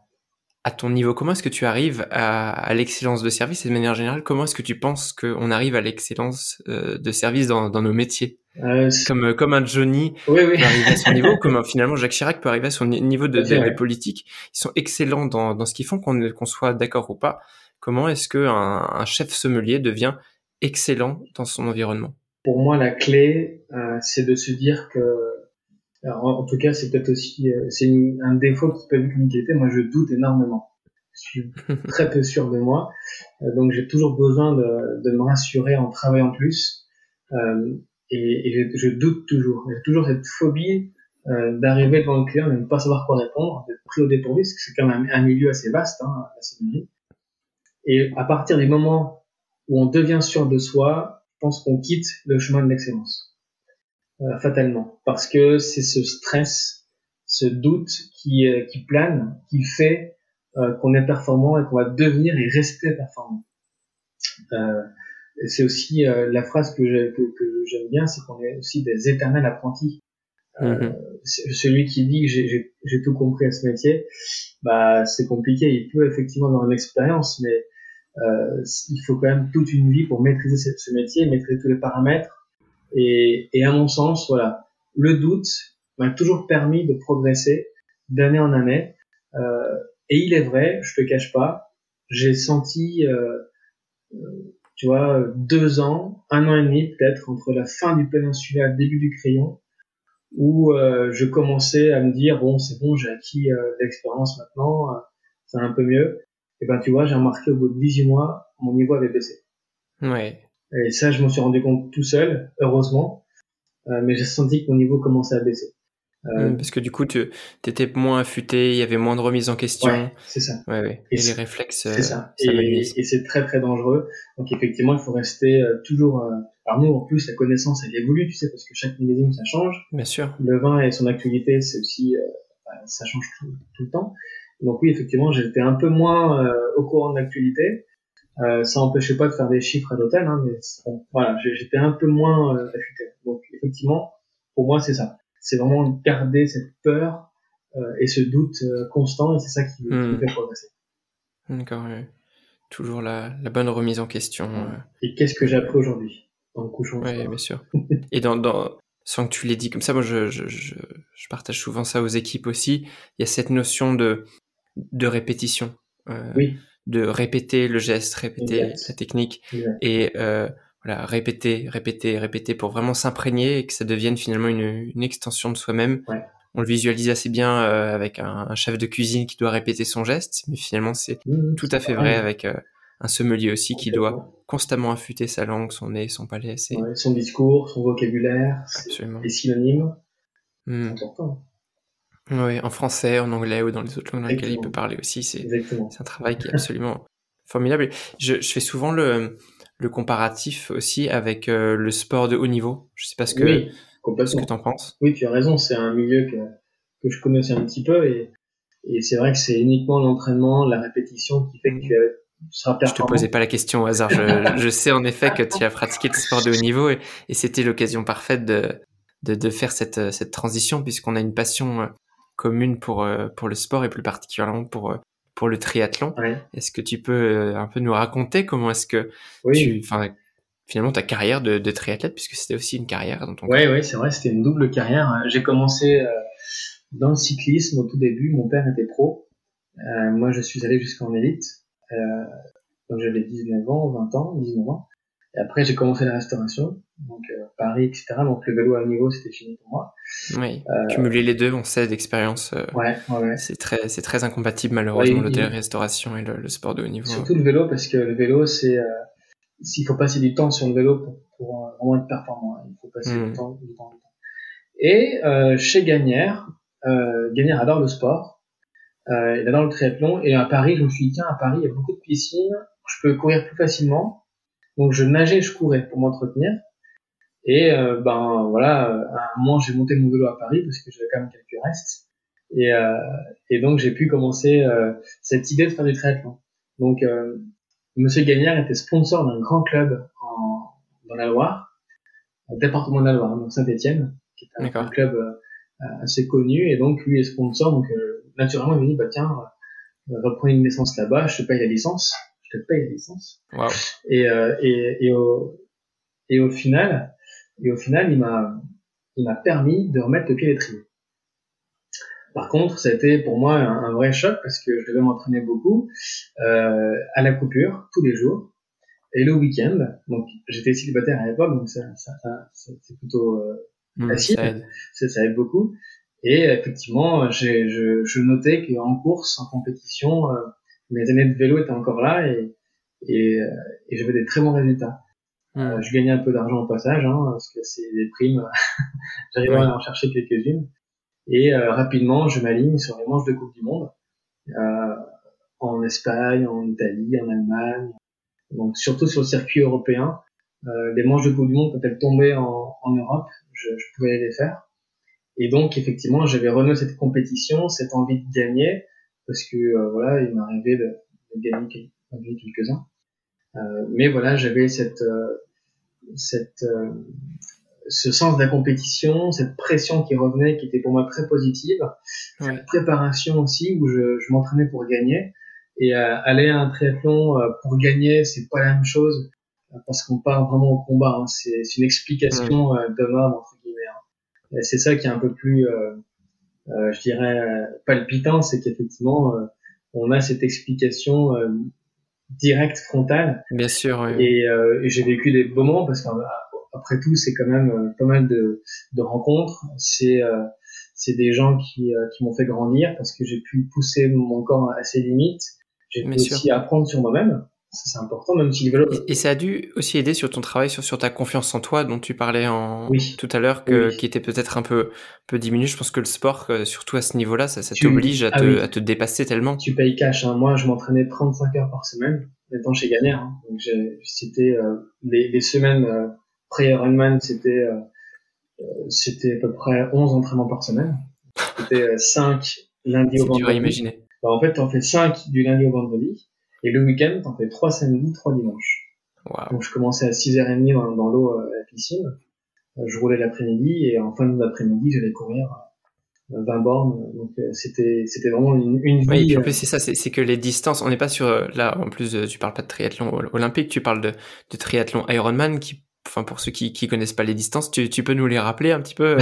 à ton niveau, comment est-ce que tu arrives à, l'excellence de service? Et de manière générale, comment est-ce que tu penses qu'on arrive à l'excellence euh, de service dans, nos métiers? Euh, comme, euh, comme un Johnny peut arriver à son niveau, comme finalement Jacques Chirac peut arriver à son niveau de, de, politique. Ils sont excellents dans, dans ce qu'ils font, qu'on soit d'accord ou pas. Comment est-ce qu'un un chef sommelier devient excellent dans son environnement? Pour moi, la clé, c'est de se dire que alors, en, tout cas, c'est peut-être aussi euh, c'est un défaut qui peut être qualité. Moi, je doute énormément. Je suis très peu sûr de moi, euh, donc j'ai toujours besoin de, de, me rassurer en travaillant plus. Euh, et, et je, doute toujours. J'ai toujours cette phobie euh, d'arriver devant le client et de ne pas savoir quoi répondre, d'être pris au dépourvu, parce que c'est quand même un, milieu assez vaste, hein, la sommellerie. Et à partir du moment où on devient sûr de soi, je pense qu'on quitte le chemin de l'excellence. Euh, fatalement, parce que c'est ce stress, ce doute qui, euh, qui plane, qui fait euh, qu'on est performant et qu'on va devenir et rester performant. c'est aussi la phrase que, j'aime bien, c'est qu'on est aussi des éternels apprentis. Mm-hmm. celui qui dit que j'ai tout compris à ce métier, bah c'est compliqué. Il peut effectivement avoir une expérience, mais il faut quand même toute une vie pour maîtriser ce, ce métier, maîtriser tous les paramètres, et, et à mon sens, voilà, le doute m'a toujours permis de progresser d'année en année. Euh, et il est vrai, je te cache pas, j'ai senti, euh, euh, tu vois, deux ans, un an et demi peut-être entre la fin du péninsula et le début du crayon, où euh, je commençais à me dire bon, c'est bon, j'ai acquis euh, l'expérience maintenant, c'est un peu mieux. Et ben tu vois, j'ai remarqué au bout de 18 mois, mon niveau avait baissé. Ouais. Et ça, je m'en suis rendu compte tout seul, heureusement. Euh, mais j'ai senti que mon niveau commençait à baisser. Euh, parce que du coup, tu étais moins affûté, il y avait moins de remise en question. Ouais, c'est ça. Ouais, ouais. Et, les réflexes. C'est ça. Euh, et, et c'est très très dangereux. Donc effectivement, il faut rester euh, toujours. Euh... Alors nous, en plus, la connaissance, elle évolue, tu sais, parce que chaque millésime, ça change. Bien sûr. Le vin et son actualité, c'est aussi bah, ça change tout, tout, le temps. Donc oui, effectivement, j'étais un peu moins au courant de l'actualité. Euh, ça n'empêchait pas de faire des chiffres à l'hôtel, hein, mais bon, voilà, j'étais un peu moins euh, affûté. Donc effectivement, pour moi, c'est ça. C'est vraiment garder cette peur euh, et ce doute euh, constant, et c'est ça qui, me hmm. fait progresser. D'accord, oui. toujours la, la, bonne remise en question. Et qu'est-ce que j'ai appris aujourd'hui en couchant Oui, bien sûr. et dans, dans, sans que tu l'aies dit comme ça, moi je, je, je, je, partage souvent ça aux équipes aussi. Il y a cette notion de, de répétition. Oui de répéter le geste, répéter la technique et euh, voilà, répéter, répéter, répéter pour vraiment s'imprégner et que ça deviine finalement une, une extension de soi-même. On le visualise assez bien euh, avec un, chef de cuisine qui doit répéter son geste, mais finalement c'est mmh, tout à fait vrai avec euh, un sommelier aussi qui doit constamment affûter sa langue, son nez, son palais. son discours, son vocabulaire, les synonymes. Mmh. C'est important. Oui, en français, en anglais ou dans les autres langues dans lesquelles il peut parler aussi. C'est un travail qui est absolument formidable. Je, je, fais souvent le, le comparatif aussi avec euh, le sport de haut niveau. Je sais pas ce que, oui, ce que tu en penses. Oui, tu as raison. C'est un milieu que, que je connais aussi un petit peu et, et c'est vrai que c'est uniquement l'entraînement, la répétition qui fait que tu, seras performant. Je te posais pas la question au hasard. Je, je sais en effet que tu as pratiqué le sport de haut niveau et, et c'était l'occasion parfaite de, de, de, faire cette, cette transition puisqu'on a une passion commune pour, euh, pour le sport et plus particulièrement pour, euh, pour le triathlon. Est-ce que tu peux euh, un peu nous raconter comment est-ce que tu, finalement ta carrière de, de triathlète, puisque c'était aussi une carrière dans ton Oui, oui, c'est vrai, c'était une double carrière. J'ai commencé dans le cyclisme au tout début. Mon père était pro. moi, je suis allé jusqu'en élite. donc j'avais 19 ans, 20 ans, 19 ans. Et après, j'ai commencé la restauration, donc euh, Paris, etc. Donc le vélo à niveau, c'était fini pour moi. Oui, euh, cumuler les deux, on sait d'expérience. Euh, ouais, ouais, C'est très, c'est très incompatible malheureusement l'hôtellerie-restauration et le, sport de haut niveau. Surtout le vélo, parce que le vélo, c'est, euh, s'il faut passer du temps sur le vélo pour, pour vraiment être performant, hein. il faut passer du, hmm. temps, du temps, du temps. Et chez Gagnère, Gagnère adore le sport, il adore le triathlon. Et à Paris, je me suis dit tiens, à Paris, il y a beaucoup de piscines, je peux courir plus facilement donc je nageais, je courais pour m'entretenir. Et euh, ben voilà, à un moment j'ai monté mon vélo à Paris parce que j'avais quand même quelques restes. Et, euh, et donc j'ai pu commencer euh, cette idée de faire du triathlon. Donc euh, Monsieur Gagnard était sponsor d'un grand club en, dans la Loire, département de la Loire, donc Saint-Étienne, qui est un, club assez connu. Et donc lui est sponsor, donc naturellement il m'a dit bah tiens, reprends une licence là-bas, je te paye la licence te paye la licence. Et, euh, et, et, au, et au final, et au final, il m'a, il m'a permis de remettre le pied à l'étrier. Par contre, ça a été pour moi un, vrai choc parce que je devais m'entraîner beaucoup euh, à la coupure tous les jours et le week-end. Donc j'étais célibataire à l'époque, donc ça, ça, ça c'est plutôt euh, mmh, facile. Ça aide. Ça, aide. beaucoup. Et effectivement, je, je notais qu'en course, en compétition, euh, mes années de vélo étaient encore là et, et, euh, et j'avais des très bons résultats. Euh, je gagnais un peu d'argent au passage, hein, parce que c'est des primes. J'arrivais à en chercher quelques-unes. Et euh, rapidement, je m'aligne sur les manches de Coupe du Monde. Euh, en Espagne, en Italie, en Allemagne. Donc surtout sur le circuit européen. Euh, les manches de Coupe du Monde, quand elles tombaient en, en Europe, je, je, pouvais les faire. Et donc effectivement, j'avais renoué cette compétition, cette envie de gagner, parce que euh, voilà, il m'arrivait de, de gagner quelques-uns. Euh, mais voilà, j'avais cette euh, cette ce sens de la compétition, cette pression qui revenait, qui était pour moi très positive, cette préparation aussi où je, je m'entraînais pour gagner. Et aller à un triathlon pour gagner, c'est pas la même chose parce qu'on part vraiment au combat. Hein. C'est une explication euh, d'homme entre guillemets. Hein. C'est ça qui est un peu plus euh, je dirais, euh, palpitant, c'est qu'effectivement, euh, on a cette explication directe, frontale. Bien sûr. Oui. Et, et j'ai vécu des beaux moments parce qu'après tout, c'est quand même pas mal de, de rencontres. C'est c'est des gens qui, qui m'ont fait grandir parce que j'ai pu pousser mon corps à ses limites. J'ai pu aussi apprendre sur moi-même c'est important, même si Et, ça a dû aussi aider sur ton travail, sur, sur ta confiance en toi, dont tu parlais en tout à l'heure, que, qui était peut-être un peu, peu diminué. Je pense que le sport, euh, surtout à ce niveau-là, ça, ça t'oblige à, ah te, à te dépasser tellement. Tu payes cash. Hein. Moi, je m'entraînais 35 heures par semaine, étant chez Gagnère. Hein. Donc, c'était euh, les, les, semaines euh, pré-Ironman, c'était euh, c'était à peu près 11 entraînements par semaine. C'était 5 lundi au vendredi. dur à imaginer. Bah, en fait, t'en fais 5 du lundi au vendredi. Et le week-end, t'en fais 3 samedis, 3 dimanches. Donc je commençais à 6h30 dans, dans l'eau à la piscine. Je roulais l'après-midi et en fin d'après-midi, j'allais courir 20 bornes. Donc euh, c'était c'était vraiment une, une oui, vie. en euh, plus c'est ça, c'est que les distances, on n'est pas sur euh, là. En plus, euh, tu parles pas de triathlon ol- olympique, tu parles de, de triathlon Ironman qui, enfin pour ceux qui qui connaissent pas les distances, tu, tu peux nous les rappeler un petit peu euh,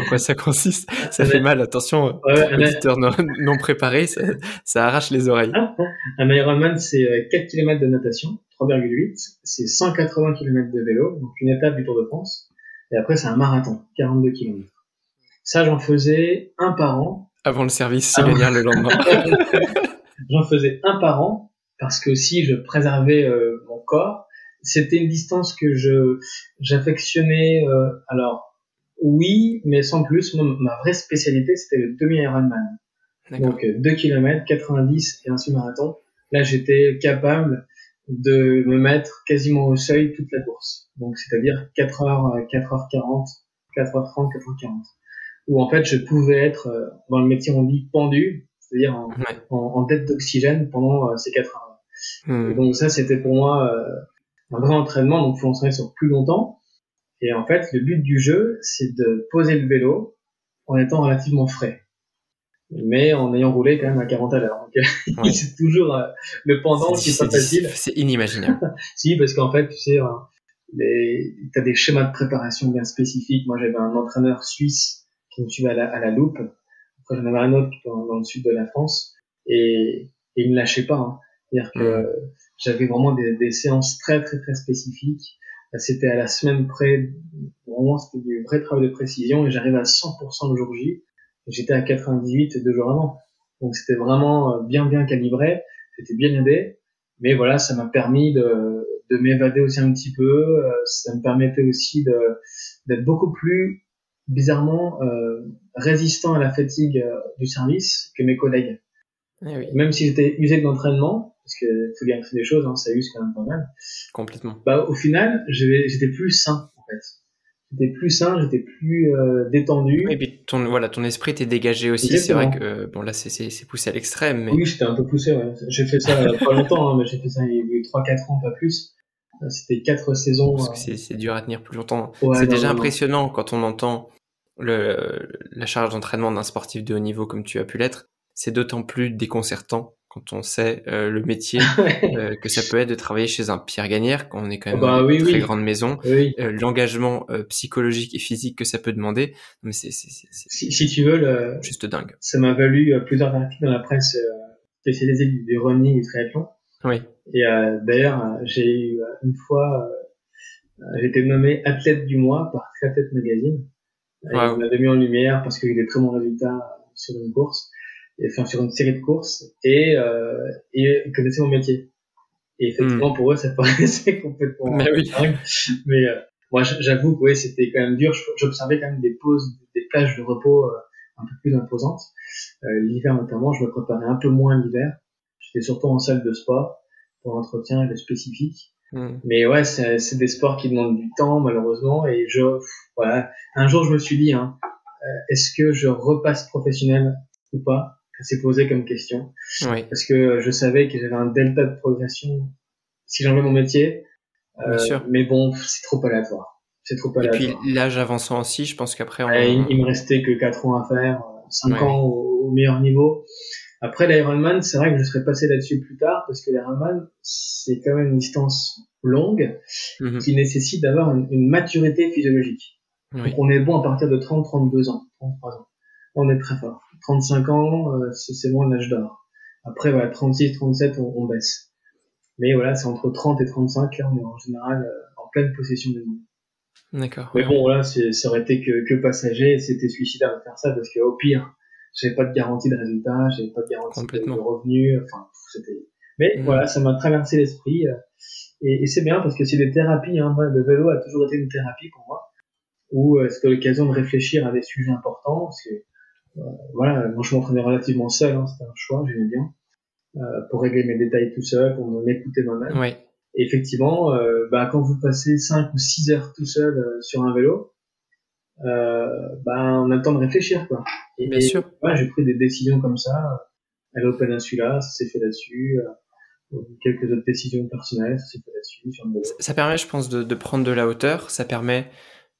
en quoi ça consiste? Ça fait mal, attention, Ouais, ouais, un, auditeurs non, non préparés, ça, ça arrache les oreilles. un Ironman, c'est euh, 4 km de natation, 3,8. C'est 180 km de vélo, donc une étape du Tour de France. Et après, c'est un marathon, 42 km. Ça, j'en faisais un par an. Avant le service, c'est Ah. le lendemain. J'en faisais un par an parce que si je préservais euh, mon corps, c'était une distance que je j'affectionnais. euh, alors oui, mais sans plus. Moi, ma vraie spécialité, c'était le demi-Ironman. D'accord. Donc euh, 2 km, 90 et un semi-marathon. Là, j'étais capable de me mettre quasiment au seuil toute la course. Donc c'est-à-dire 4h, 4h40, 4h30, 4h40. Où en fait, je pouvais être euh, dans le métier on dit pendu, c'est-à-dire en, Ouais. en, en tête d'oxygène pendant euh, ces 4 heures. Et Hmm. donc ça, c'était pour moi euh, un vrai entraînement, donc il faut entraîner sur plus longtemps. Et en fait, le but du jeu, c'est de poser le vélo en étant relativement frais, mais en ayant roulé quand même à 40 à l'heure. Donc Ouais. c'est toujours euh, le pendant qui est pas facile. C'est inimaginable. Si, parce qu'en fait, tu sais, euh, les... tu as des schémas de préparation bien spécifiques. Moi, j'avais un entraîneur suisse qui me suivait à la, à la loupe. Après, j'en avais un autre dans, dans le sud de la France. Et, et il me lâchait pas. hein. C'est-à-dire que Mm. J'avais vraiment des, des séances très, très, très spécifiques. Euh, C'était à la semaine près. Vraiment, c'était du vrai travail de précision. Et j'arrivais à 100% le jour J. J'étais à 98 deux jours avant. Donc, c'était vraiment euh, bien, bien calibré. C'était bien aidé. Mais voilà, ça m'a permis de, de m'évader aussi un petit peu. euh, Ça me permettait aussi de d'être beaucoup plus bizarrement euh, résistant à la fatigue du service que mes collègues. Oui, Même si j'étais usé de l'entraînement, parce que faut que c'est des choses, hein, ça use quand même pas mal. complètement. Bah au final, j'étais plus sain en fait. J'étais plus sain, j'étais plus euh, détendu. Et puis ton voilà, ton esprit t'est dégagé aussi. C'est vrai que bon là c'est poussé à l'extrême, mais Oui, j'étais un peu poussé. Ouais. J'ai fait ça euh, pas longtemps, hein, mais j'ai fait ça il y a eu 3-4 ans, pas plus. Euh, C'était quatre saisons. parce que euh, c'est c'est dur à tenir plus longtemps. ouais, c'est déjà non, non. impressionnant quand on entend le, la charge d'entraînement d'un sportif de haut niveau comme tu as pu l'être. C'est d'autant plus déconcertant quand on sait euh, le métier euh, que ça peut être de travailler chez un Pierre Gagnère, quand on est quand même Bah dans oui, une très oui. grande maison. Oui. Euh, L'engagement psychologique et physique que ça peut demander, mais c'est c'est- c'est- c'est Si, si tu veux, le, juste dingue. ça m'a valu plusieurs articles dans la presse spécialisée du, du running et du triathlon. Oui, Et d'ailleurs, j'ai eu une fois, j'ai été nommé athlète du mois par Triathlète Magazine. Et Wow. On mis en lumière parce qu'il y a eu des très bons résultats sur une course, et, enfin sur une série de courses, et, euh, et ils connaissaient mon métier. Et effectivement, pour eux, ça paraissait complètement Hmm. Mais oui. Mais euh, moi, j'avoue que ouais, c'était quand même dur. J'observais quand même des pauses, des plages de repos euh, un peu plus imposantes. Euh, l'hiver notamment, je me préparais un peu moins l'hiver. J'étais surtout en salle de sport pour l'entretien et le spécifique. Mm. Mais ouais, c'est des sports qui demandent du temps malheureusement. Et je, voilà, un jour je me suis dit, hein, euh, est-ce que je repasse professionnel ou pas? S'est posé comme question oui. parce que je savais que j'avais un delta de progression si j'enlevais mon métier. Euh, Bien sûr. Mais bon, c'est trop aléatoire. C'est trop Et puis aléatoire. l'âge avançant aussi, je pense qu'après on... Il, il me restait que 4 ans à faire, 5 Ouais. ans au, au meilleur niveau. Après l'Ironman, c'est vrai que je serais passé là-dessus plus tard parce que l'Ironman, c'est quand même une distance longue Mhm. qui nécessite d'avoir une, une maturité physiologique. Oui. Donc on est bon à partir de 30, 32 ans, 33 ans. On est très fort. 35 ans, euh, c'est bon l'âge d'or. Après, voilà, 36, 37, on, on baisse. Mais voilà, c'est entre 30 et 35, là, on est en général euh, en pleine possession de nous. D'accord. Mais bon, voilà, ça aurait été que, que passager, c'était suicidaire de faire ça, parce qu'au pire, j'avais pas de garantie de résultat, j'avais pas de garantie de, revenus, enfin, c'était... Mais Mhm. voilà, ça m'a traversé l'esprit, euh, et, et c'est bien, parce que c'est des thérapies, hein, le vélo a toujours été une thérapie pour moi, où euh, c'était l'occasion de réfléchir à des sujets importants, parce que, voilà, moi je m'entraînais relativement seul, hein, c'était un choix, j'aimais bien, euh, pour régler mes détails tout seul, pour m'écouter moi-même. Oui. Et effectivement, euh, bah, quand vous passez 5 ou 6 heures tout seul euh, sur un vélo, euh, ben, on a le temps de réfléchir, quoi. Et, Bien sûr. Ouais, j'ai pris des décisions comme ça. À l'Open Peninsula, ça s'est fait là-dessus. Euh, quelques autres décisions personnelles, ça s'est fait là-dessus. Ça, ça, permet, je pense, de, de, prendre de la hauteur. Ça permet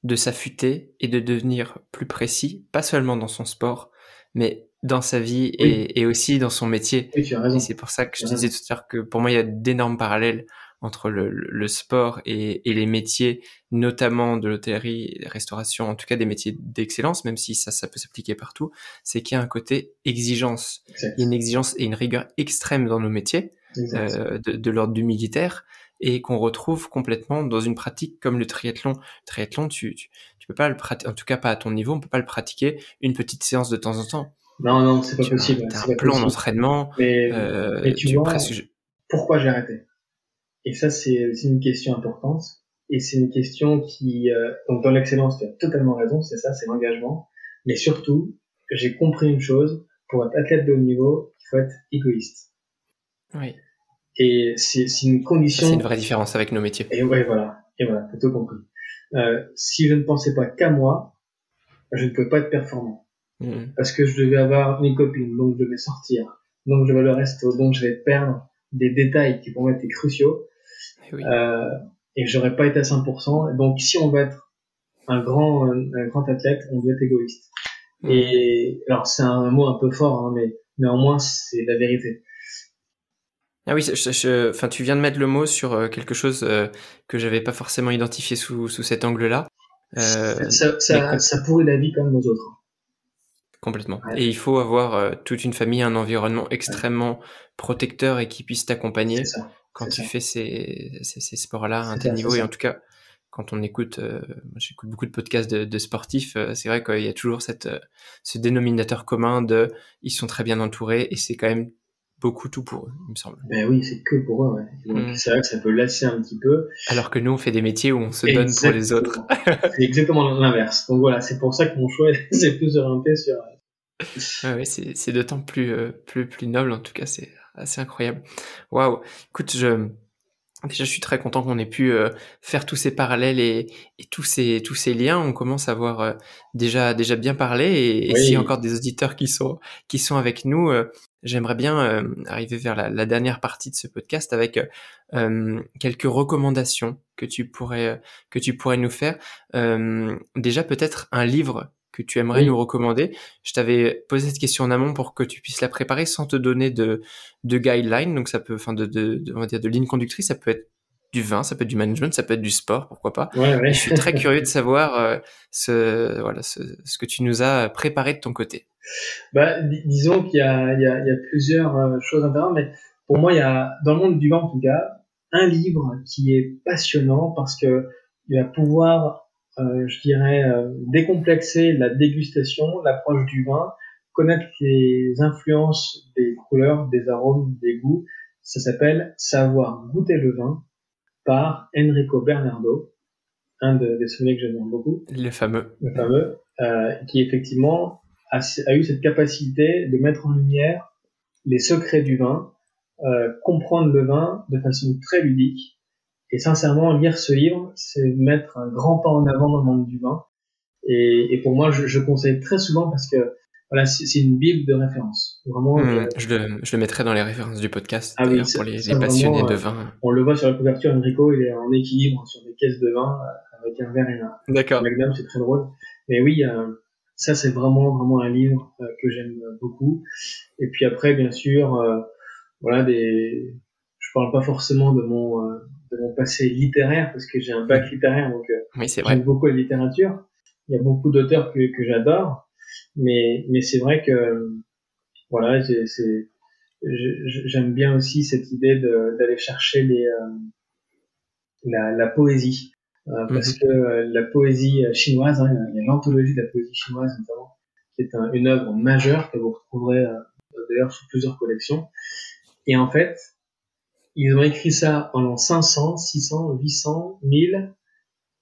de s'affûter et de devenir plus précis, pas seulement dans son sport, mais dans sa vie et, et, aussi dans son métier. Oui, tu as raison. Et c'est pour ça que je disais tout à l'heure que pour moi, il y a d'énormes parallèles entre le, le sport et, et, les métiers, notamment de l'hôtellerie, restauration, en tout cas des métiers d'excellence, même si ça, ça peut s'appliquer partout, c'est qu'il y a un côté exigence. Il y a une exigence et une rigueur extrême dans nos métiers, euh, de, de l'ordre du militaire, et qu'on retrouve complètement dans une pratique comme le triathlon. Le triathlon, tu, tu, tu peux pas le pratiquer, en tout cas pas à ton niveau, on peut pas le pratiquer une petite séance de temps en temps. Non, non, c'est pas possible. As un plan d'entraînement. Mais, euh, mais, tu, vois, presque... pourquoi j'ai arrêté Et ça, c'est une question importante. Et c'est une question qui, euh, donc dans l'excellence, tu as totalement raison, c'est ça, c'est l'engagement. Mais surtout, j'ai compris une chose, pour être athlète de haut niveau, il faut être égoïste. Oui. Et c'est une condition. C'est une vraie différence avec nos métiers. Et ouais, voilà. Et voilà, t'as tout compris. Euh, si je ne pensais pas qu'à moi, je ne peux pas être performant. Mmh. Parce que je devais avoir une copine, donc je devais sortir, donc je vais le resto, donc je vais perdre des détails qui pour moi étaient cruciaux. Et, oui. euh, et j'aurais pas été à 100%. Donc si on veut être un grand, un, grand athlète, on doit être égoïste. Mmh. Et alors c'est un mot un peu fort, hein, mais néanmoins c'est la vérité. Ah oui, je, enfin, tu viens de mettre le mot sur euh, quelque chose euh, que j'avais pas forcément identifié sous, sous cet angle-là. Euh, ça, ça, ça, pourrit la vie comme nos autres. Complètement. Et il faut avoir euh, toute une famille, un environnement extrêmement protecteur et qui puisse t'accompagner quand tu ça. fais ces, ces, ces sports-là à un tel niveau. Et en tout cas, quand on écoute, j'écoute beaucoup de podcasts de, de sportifs, c'est vrai qu'il y a toujours cette, ce dénominateur commun de ils sont très bien entourés et c'est quand même beaucoup tout pour eux, il me semble. Ben oui, c'est que pour eux. Ouais. Donc mm. c'est vrai que ça peut lasser un petit peu. Alors que nous, on fait des métiers où on se donne pour les autres. c'est exactement l'inverse. Donc voilà, c'est pour ça que mon choix c'est plus orienté sur. Ah oui, c'est d'autant plus, euh, plus plus noble. En tout cas, c'est assez incroyable. Waouh. Écoute, je Déjà, je suis très content qu'on ait pu euh, faire tous ces parallèles et, et, tous ces tous ces liens. On commence à voir euh, déjà déjà bien parlé. Et, et s'il y a encore des auditeurs qui sont qui sont avec nous, euh, j'aimerais bien arriver vers la, la, dernière partie de ce podcast avec quelques recommandations que tu pourrais que tu pourrais nous faire. déjà, peut-être un livre que tu aimerais oui. nous recommander. Je t'avais posé cette question en amont pour que tu puisses la préparer sans te donner de, de guidelines. Donc ça peut, enfin de, de, de, on va dire de ligne conductrice, ça peut être du vin, ça peut être du management, ça peut être du sport, pourquoi pas. Ouais, ouais. Je suis très curieux de savoir euh, ce, voilà, ce, ce, que tu nous as préparé de ton côté. Bah, dis disons qu'il y a, y, y plusieurs euh, choses intéressantes, mais pour moi, il y a, dans le monde du vin en tout cas, un livre qui est passionnant parce que il va pouvoir je dirais, euh, décomplexer la dégustation, l'approche du vin, connaître les influences des couleurs, des arômes, des goûts. Ça s'appelle Savoir goûter le vin par Enrico Bernardo, un de, des sommeliers que j'aime beaucoup. Le fameux. Le fameux, euh, qui effectivement a, a, eu cette capacité de mettre en lumière les secrets du vin, euh, comprendre le vin de façon très ludique et sincèrement, lire ce livre, c'est mettre un grand pas en avant dans le monde du vin. Et, et pour moi, je, je, conseille très souvent parce que voilà, c'est une bible de référence. Vraiment. Mmh, euh, je, le, je le mettrai dans les références du podcast. Ah oui, pour les, les passionnés vraiment, de vin. Euh, on le voit sur la couverture, Enrico, il est en équilibre sur des caisses de vin euh, avec un verre et un. D'accord. Magnum, c'est très drôle. Mais oui, euh, ça c'est vraiment vraiment un livre euh, que j'aime beaucoup. Et puis après, bien sûr, voilà des. Je parle pas forcément de mon de mon passé littéraire parce que j'ai un bac littéraire donc euh, oui, j'aime beaucoup la littérature. Il y a beaucoup d'auteurs que, que j'adore, mais mais c'est vrai que voilà, c'est j'aime bien aussi cette idée d'aller chercher les euh, la, la poésie euh, parce mm -hmm. que euh, la poésie chinoise, hein, il y a l'anthologie de la poésie chinoise notamment, qui est un, une œuvre majeure que vous retrouverez euh, d'ailleurs sous plusieurs collections. Et en fait, ils ont écrit ça en l'an 500, 600, 800, 1000,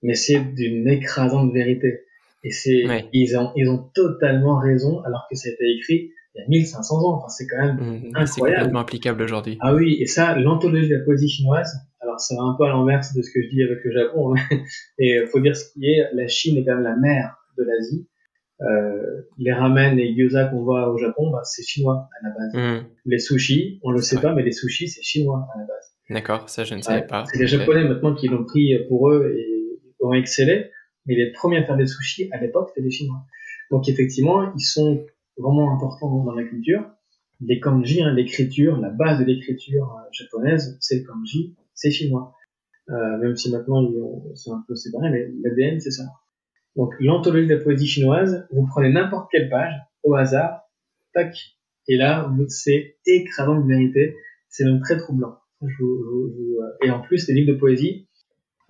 mais c'est d'une écrasante vérité. Et c'est, ouais. ils ont, ils ont totalement raison, alors que ça a été écrit il y a 1500 ans. Enfin, c'est quand même mmh, incroyable. C'est complètement applicable aujourd'hui. Ah oui, et ça, l'anthologie de la poésie chinoise, alors ça va un peu à l'inverse de ce que je dis avec le Japon, mais, et faut dire ce qui est, la Chine est quand même la mère de l'Asie. Euh, les ramen et gyoza qu'on voit au Japon, bah, c'est chinois à la base. Mhm. Les sushis, on le sait pas, mais les sushis, c'est chinois à la base. D'accord, ça je ne savais Ouais, pas. C'est les Japonais maintenant qui l'ont pris pour eux et ont excellé, mais les premiers à faire des sushis à l'époque, c'était les Chinois. Donc effectivement, ils sont vraiment importants dans la culture. Les kanji, hein, l'écriture, la base de l'écriture euh, japonaise, c'est le kanji, c'est chinois. Euh, même si maintenant c'est un peu séparé, mais l'ADN c'est ça. Donc l'anthologie de la poésie chinoise, vous prenez n'importe quelle page au hasard, tac, et là c'est écrasant de vérité, c'est même très troublant. Euh, et en plus les livres de poésie,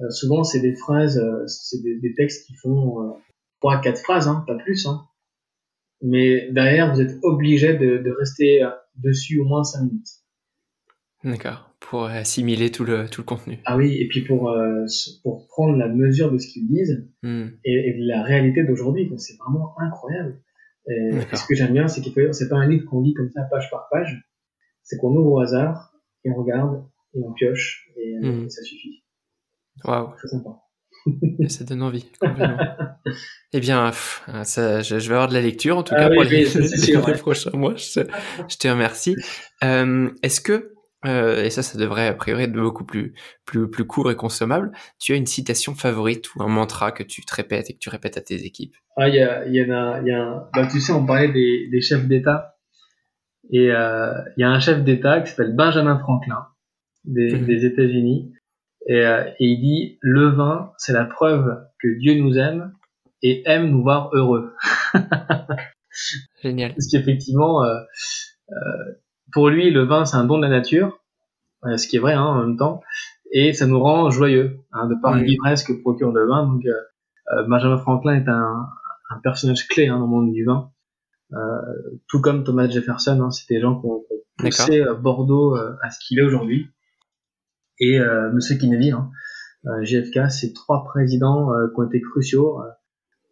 euh, souvent c'est des phrases, euh, c'est des, textes qui font trois, quatre phrases, hein, pas plus. Hein. Mais derrière, vous êtes obligé de, rester dessus au moins cinq minutes. D'accord, pour assimiler tout le, tout le contenu. Ah oui, et puis pour, euh, pour prendre la mesure de ce qu'ils disent Mhm. et, et de la réalité d'aujourd'hui, c'est vraiment incroyable. Et, ce que j'aime bien, c'est que c'est pas un livre qu'on lit comme ça page par page, c'est qu'on ouvre au hasard et on regarde et on pioche et, euh, et ça suffit. Waouh, Très sympa. ça donne envie, complètement. eh bien, pff, ça, je, je vais avoir de la lecture, en tout Ah cas, oui, pour les, oui, ça, c'est sûr, les ouais. prochains mois. Je, je te remercie. Euh, Est-ce que, euh, et ça, ça devrait a priori être beaucoup plus, plus, plus court et consommable, tu as une citation favorite ou un mantra que tu te répètes et que tu répètes à tes équipes? Ah, il y, a, y en a, y a un... bah, tu sais, on parlait des, des chefs d'État. Et euh, il y a un chef d'État qui s'appelle Benjamin Franklin des, des États-Unis. Et, euh, et il dit Le vin, c'est la preuve que Dieu nous aime et aime nous voir heureux. Génial. Parce qu'effectivement, euh, euh, pour lui, le vin, c'est un don de la nature, euh, ce qui est vrai hein, en même temps, et ça nous rend joyeux, hein, de par Mhm. l'ivresse que procure le vin. Donc, euh, euh, Benjamin Franklin est un, un personnage clé hein, dans le monde du vin, euh, tout comme Thomas Jefferson. Hein, c'est des gens qui ont, poussé Bordeaux euh, à ce qu'il est aujourd'hui. Et euh, Monsieur Kennedy, hein, euh, JFK, c'est trois présidents euh, qui ont été cruciaux.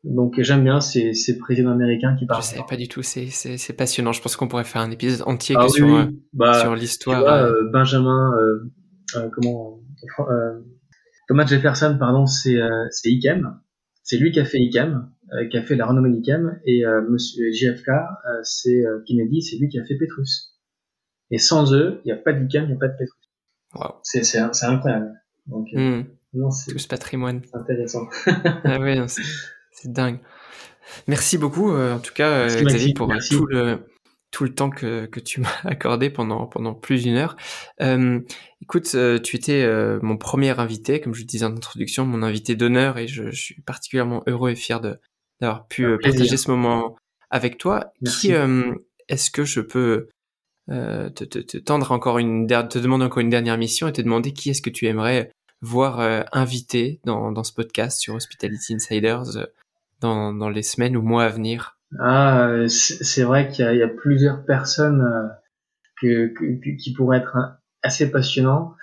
Donc j'aime bien ces, ces présidents américains qui Je parlent. savais pas du tout, c'est passionnant. Je pense qu'on pourrait faire un épisode entier Ah oui, sur, oui. euh, Bah, sur l'histoire. euh, euh, Benjamin, euh, euh, comment, Thomas Jefferson, pardon, c'est c'est Ikem. C'est lui qui a fait euh, qui a fait la renommée d'Ikem, et Monsieur JFK, c'est Kennedy, c'est lui qui a fait Petrus. Et sans eux, il n'y a pas d'Ikem, il n'y a pas de Petrus. Waouh. C'est incroyable. Donc Hmm, non, c'est tout ce patrimoine. intéressant. ah non, c'est dingue. Merci beaucoup, euh, en tout cas, euh, Merci, Xavier, pour euh, merci. tout le tout le temps que, que tu m'as accordé pendant pendant plus d'une heure. Euh, écoute, tu étais mon premier invité, comme je le disais en introduction, mon invité d'honneur, et je, je suis particulièrement heureux et fier d'avoir pu partager ce moment avec toi. Merci. Qui est-ce que je peux te, te, te tendre encore une te demander encore une dernière mission et te demander qui est-ce que tu aimerais voir invité dans, dans ce podcast sur Hospitality Insiders dans, dans les semaines ou mois à venir. Ah, euh, c'est vrai qu'il y, a- il y a plusieurs personnes euh, que, qui pourraient être hein, assez passionnants.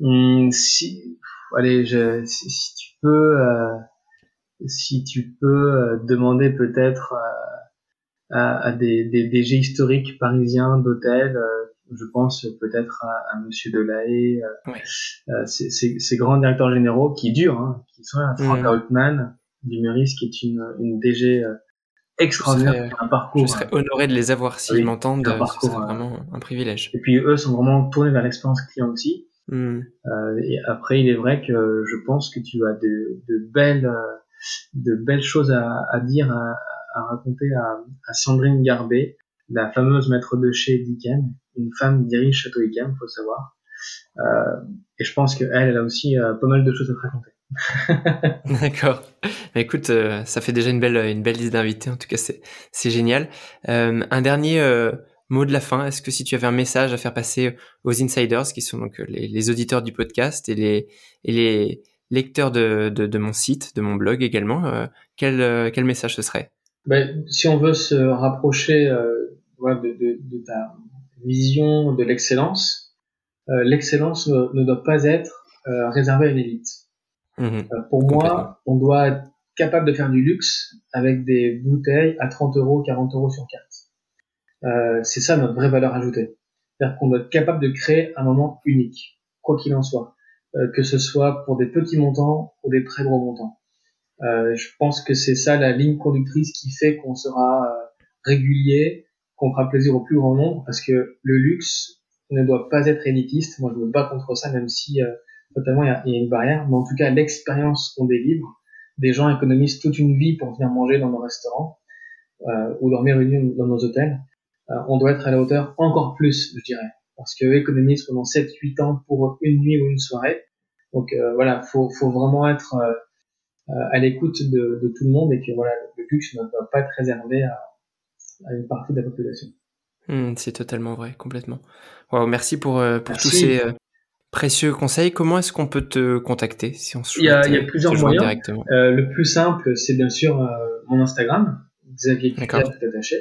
Hum, si, allez, je, si, si tu peux, euh, si tu peux demander peut-être euh, à, à des, des historiques parisiens d'hôtels, euh, je pense peut-être à, à Monsieur Delahaye, euh, ces, grands directeurs généraux qui durent, hein, qui sont là, Frank Mhm. Altman du Meurice, qui est une, une DG euh, extraordinaire, serais- un parcours. Je serais honoré de les avoir s'ils Oui, m'entendent. un euh, euh, vraiment un privilège. Et puis eux sont vraiment tournés vers l'expérience client aussi. Euh, et après, il est vrai que je pense que tu as de, de belles, euh, de belles choses à, à dire, à, à raconter à, à Sandrine Garbet, la fameuse maître de chez d'Iken, une femme dirige Château Iken, faut le savoir. Euh, et je pense qu'elle, elle a aussi euh, pas mal de choses à te raconter. D'accord. Écoute, euh, ça fait déjà une belle, une belle liste d'invités. En tout cas, c'est, génial. Euh, un dernier euh, mot de la fin. Est-ce que si tu avais un message à faire passer aux insiders, qui sont donc les, auditeurs du podcast et les, et les lecteurs de, de, mon site, de mon blog également, euh, quel, euh, quel message ce serait? Ben, si on veut se rapprocher euh, de, ta vision de l'excellence, euh, l'excellence ne, ne doit pas être euh, réservée à une élite. Mhm. Euh, pour moi, on doit être capable de faire du luxe avec des bouteilles à 30 euros, 40 euros sur carte. Euh, c'est ça notre vraie valeur ajoutée. C'est-à-dire qu'on doit être capable de créer un moment unique, quoi qu'il en soit, Euh, que ce soit pour des petits montants ou des très gros montants. Euh, je pense que c'est ça la ligne conductrice qui fait qu'on sera euh, régulier, qu'on fera plaisir au plus grand nombre, parce que le luxe ne doit pas être élitiste. Moi, je me bats contre ça, même si euh, totalement il y, y a une barrière. Mais en tout cas, l'expérience qu'on délivre, des gens économisent toute une vie pour venir manger dans nos restaurants euh, ou dormir une nuit dans nos hôtels. Euh, on doit être à la hauteur encore plus, je dirais, parce que économisent pendant 7-8 ans pour une nuit ou une soirée. Donc euh, voilà, faut, faut vraiment être euh, à l'écoute de, de, tout le monde et que voilà, le luxe ne doit pas être réservé à, à une partie de la population. Mmh, c'est totalement vrai, complètement. Wow, merci pour, pour merci. tous ces précieux conseils. Comment est-ce qu'on peut te contacter si on il, y a, il y a plusieurs moyens. Euh, le plus simple, c'est bien sûr euh, mon Instagram, Xavier Cliquet tout attaché.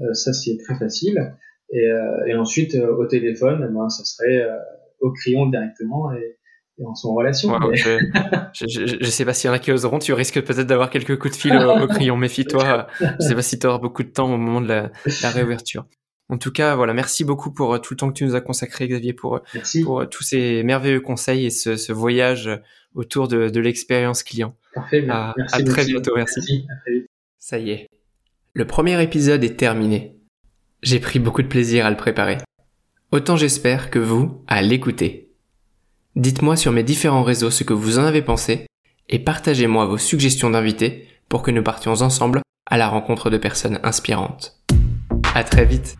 Euh, ça, c'est très facile. Et, et ensuite, au téléphone, ben, ça serait au crayon directement et, et on en relation. Wow, mais... je, je, je, sais pas s'il y en a qui oseront. Tu risques peut-être d'avoir quelques coups de fil au, au crayon. Méfie-toi. je sais pas si tu auras beaucoup de temps au moment de la, la réouverture. En tout cas, voilà, merci beaucoup pour euh, tout le temps que tu nous as consacré, Xavier, pour, euh, pour euh, tous ces merveilleux conseils et ce, ce voyage autour de, de l'expérience client. Parfait, à, merci. À très bientôt, merci. merci à très vite. Ça y est. Le premier épisode est terminé. J'ai pris beaucoup de plaisir à le préparer. Autant j'espère que vous, à l'écouter. Dites-moi sur mes différents réseaux ce que vous en avez pensé et partagez-moi vos suggestions d'invités pour que nous partions ensemble à la rencontre de personnes inspirantes. À très vite.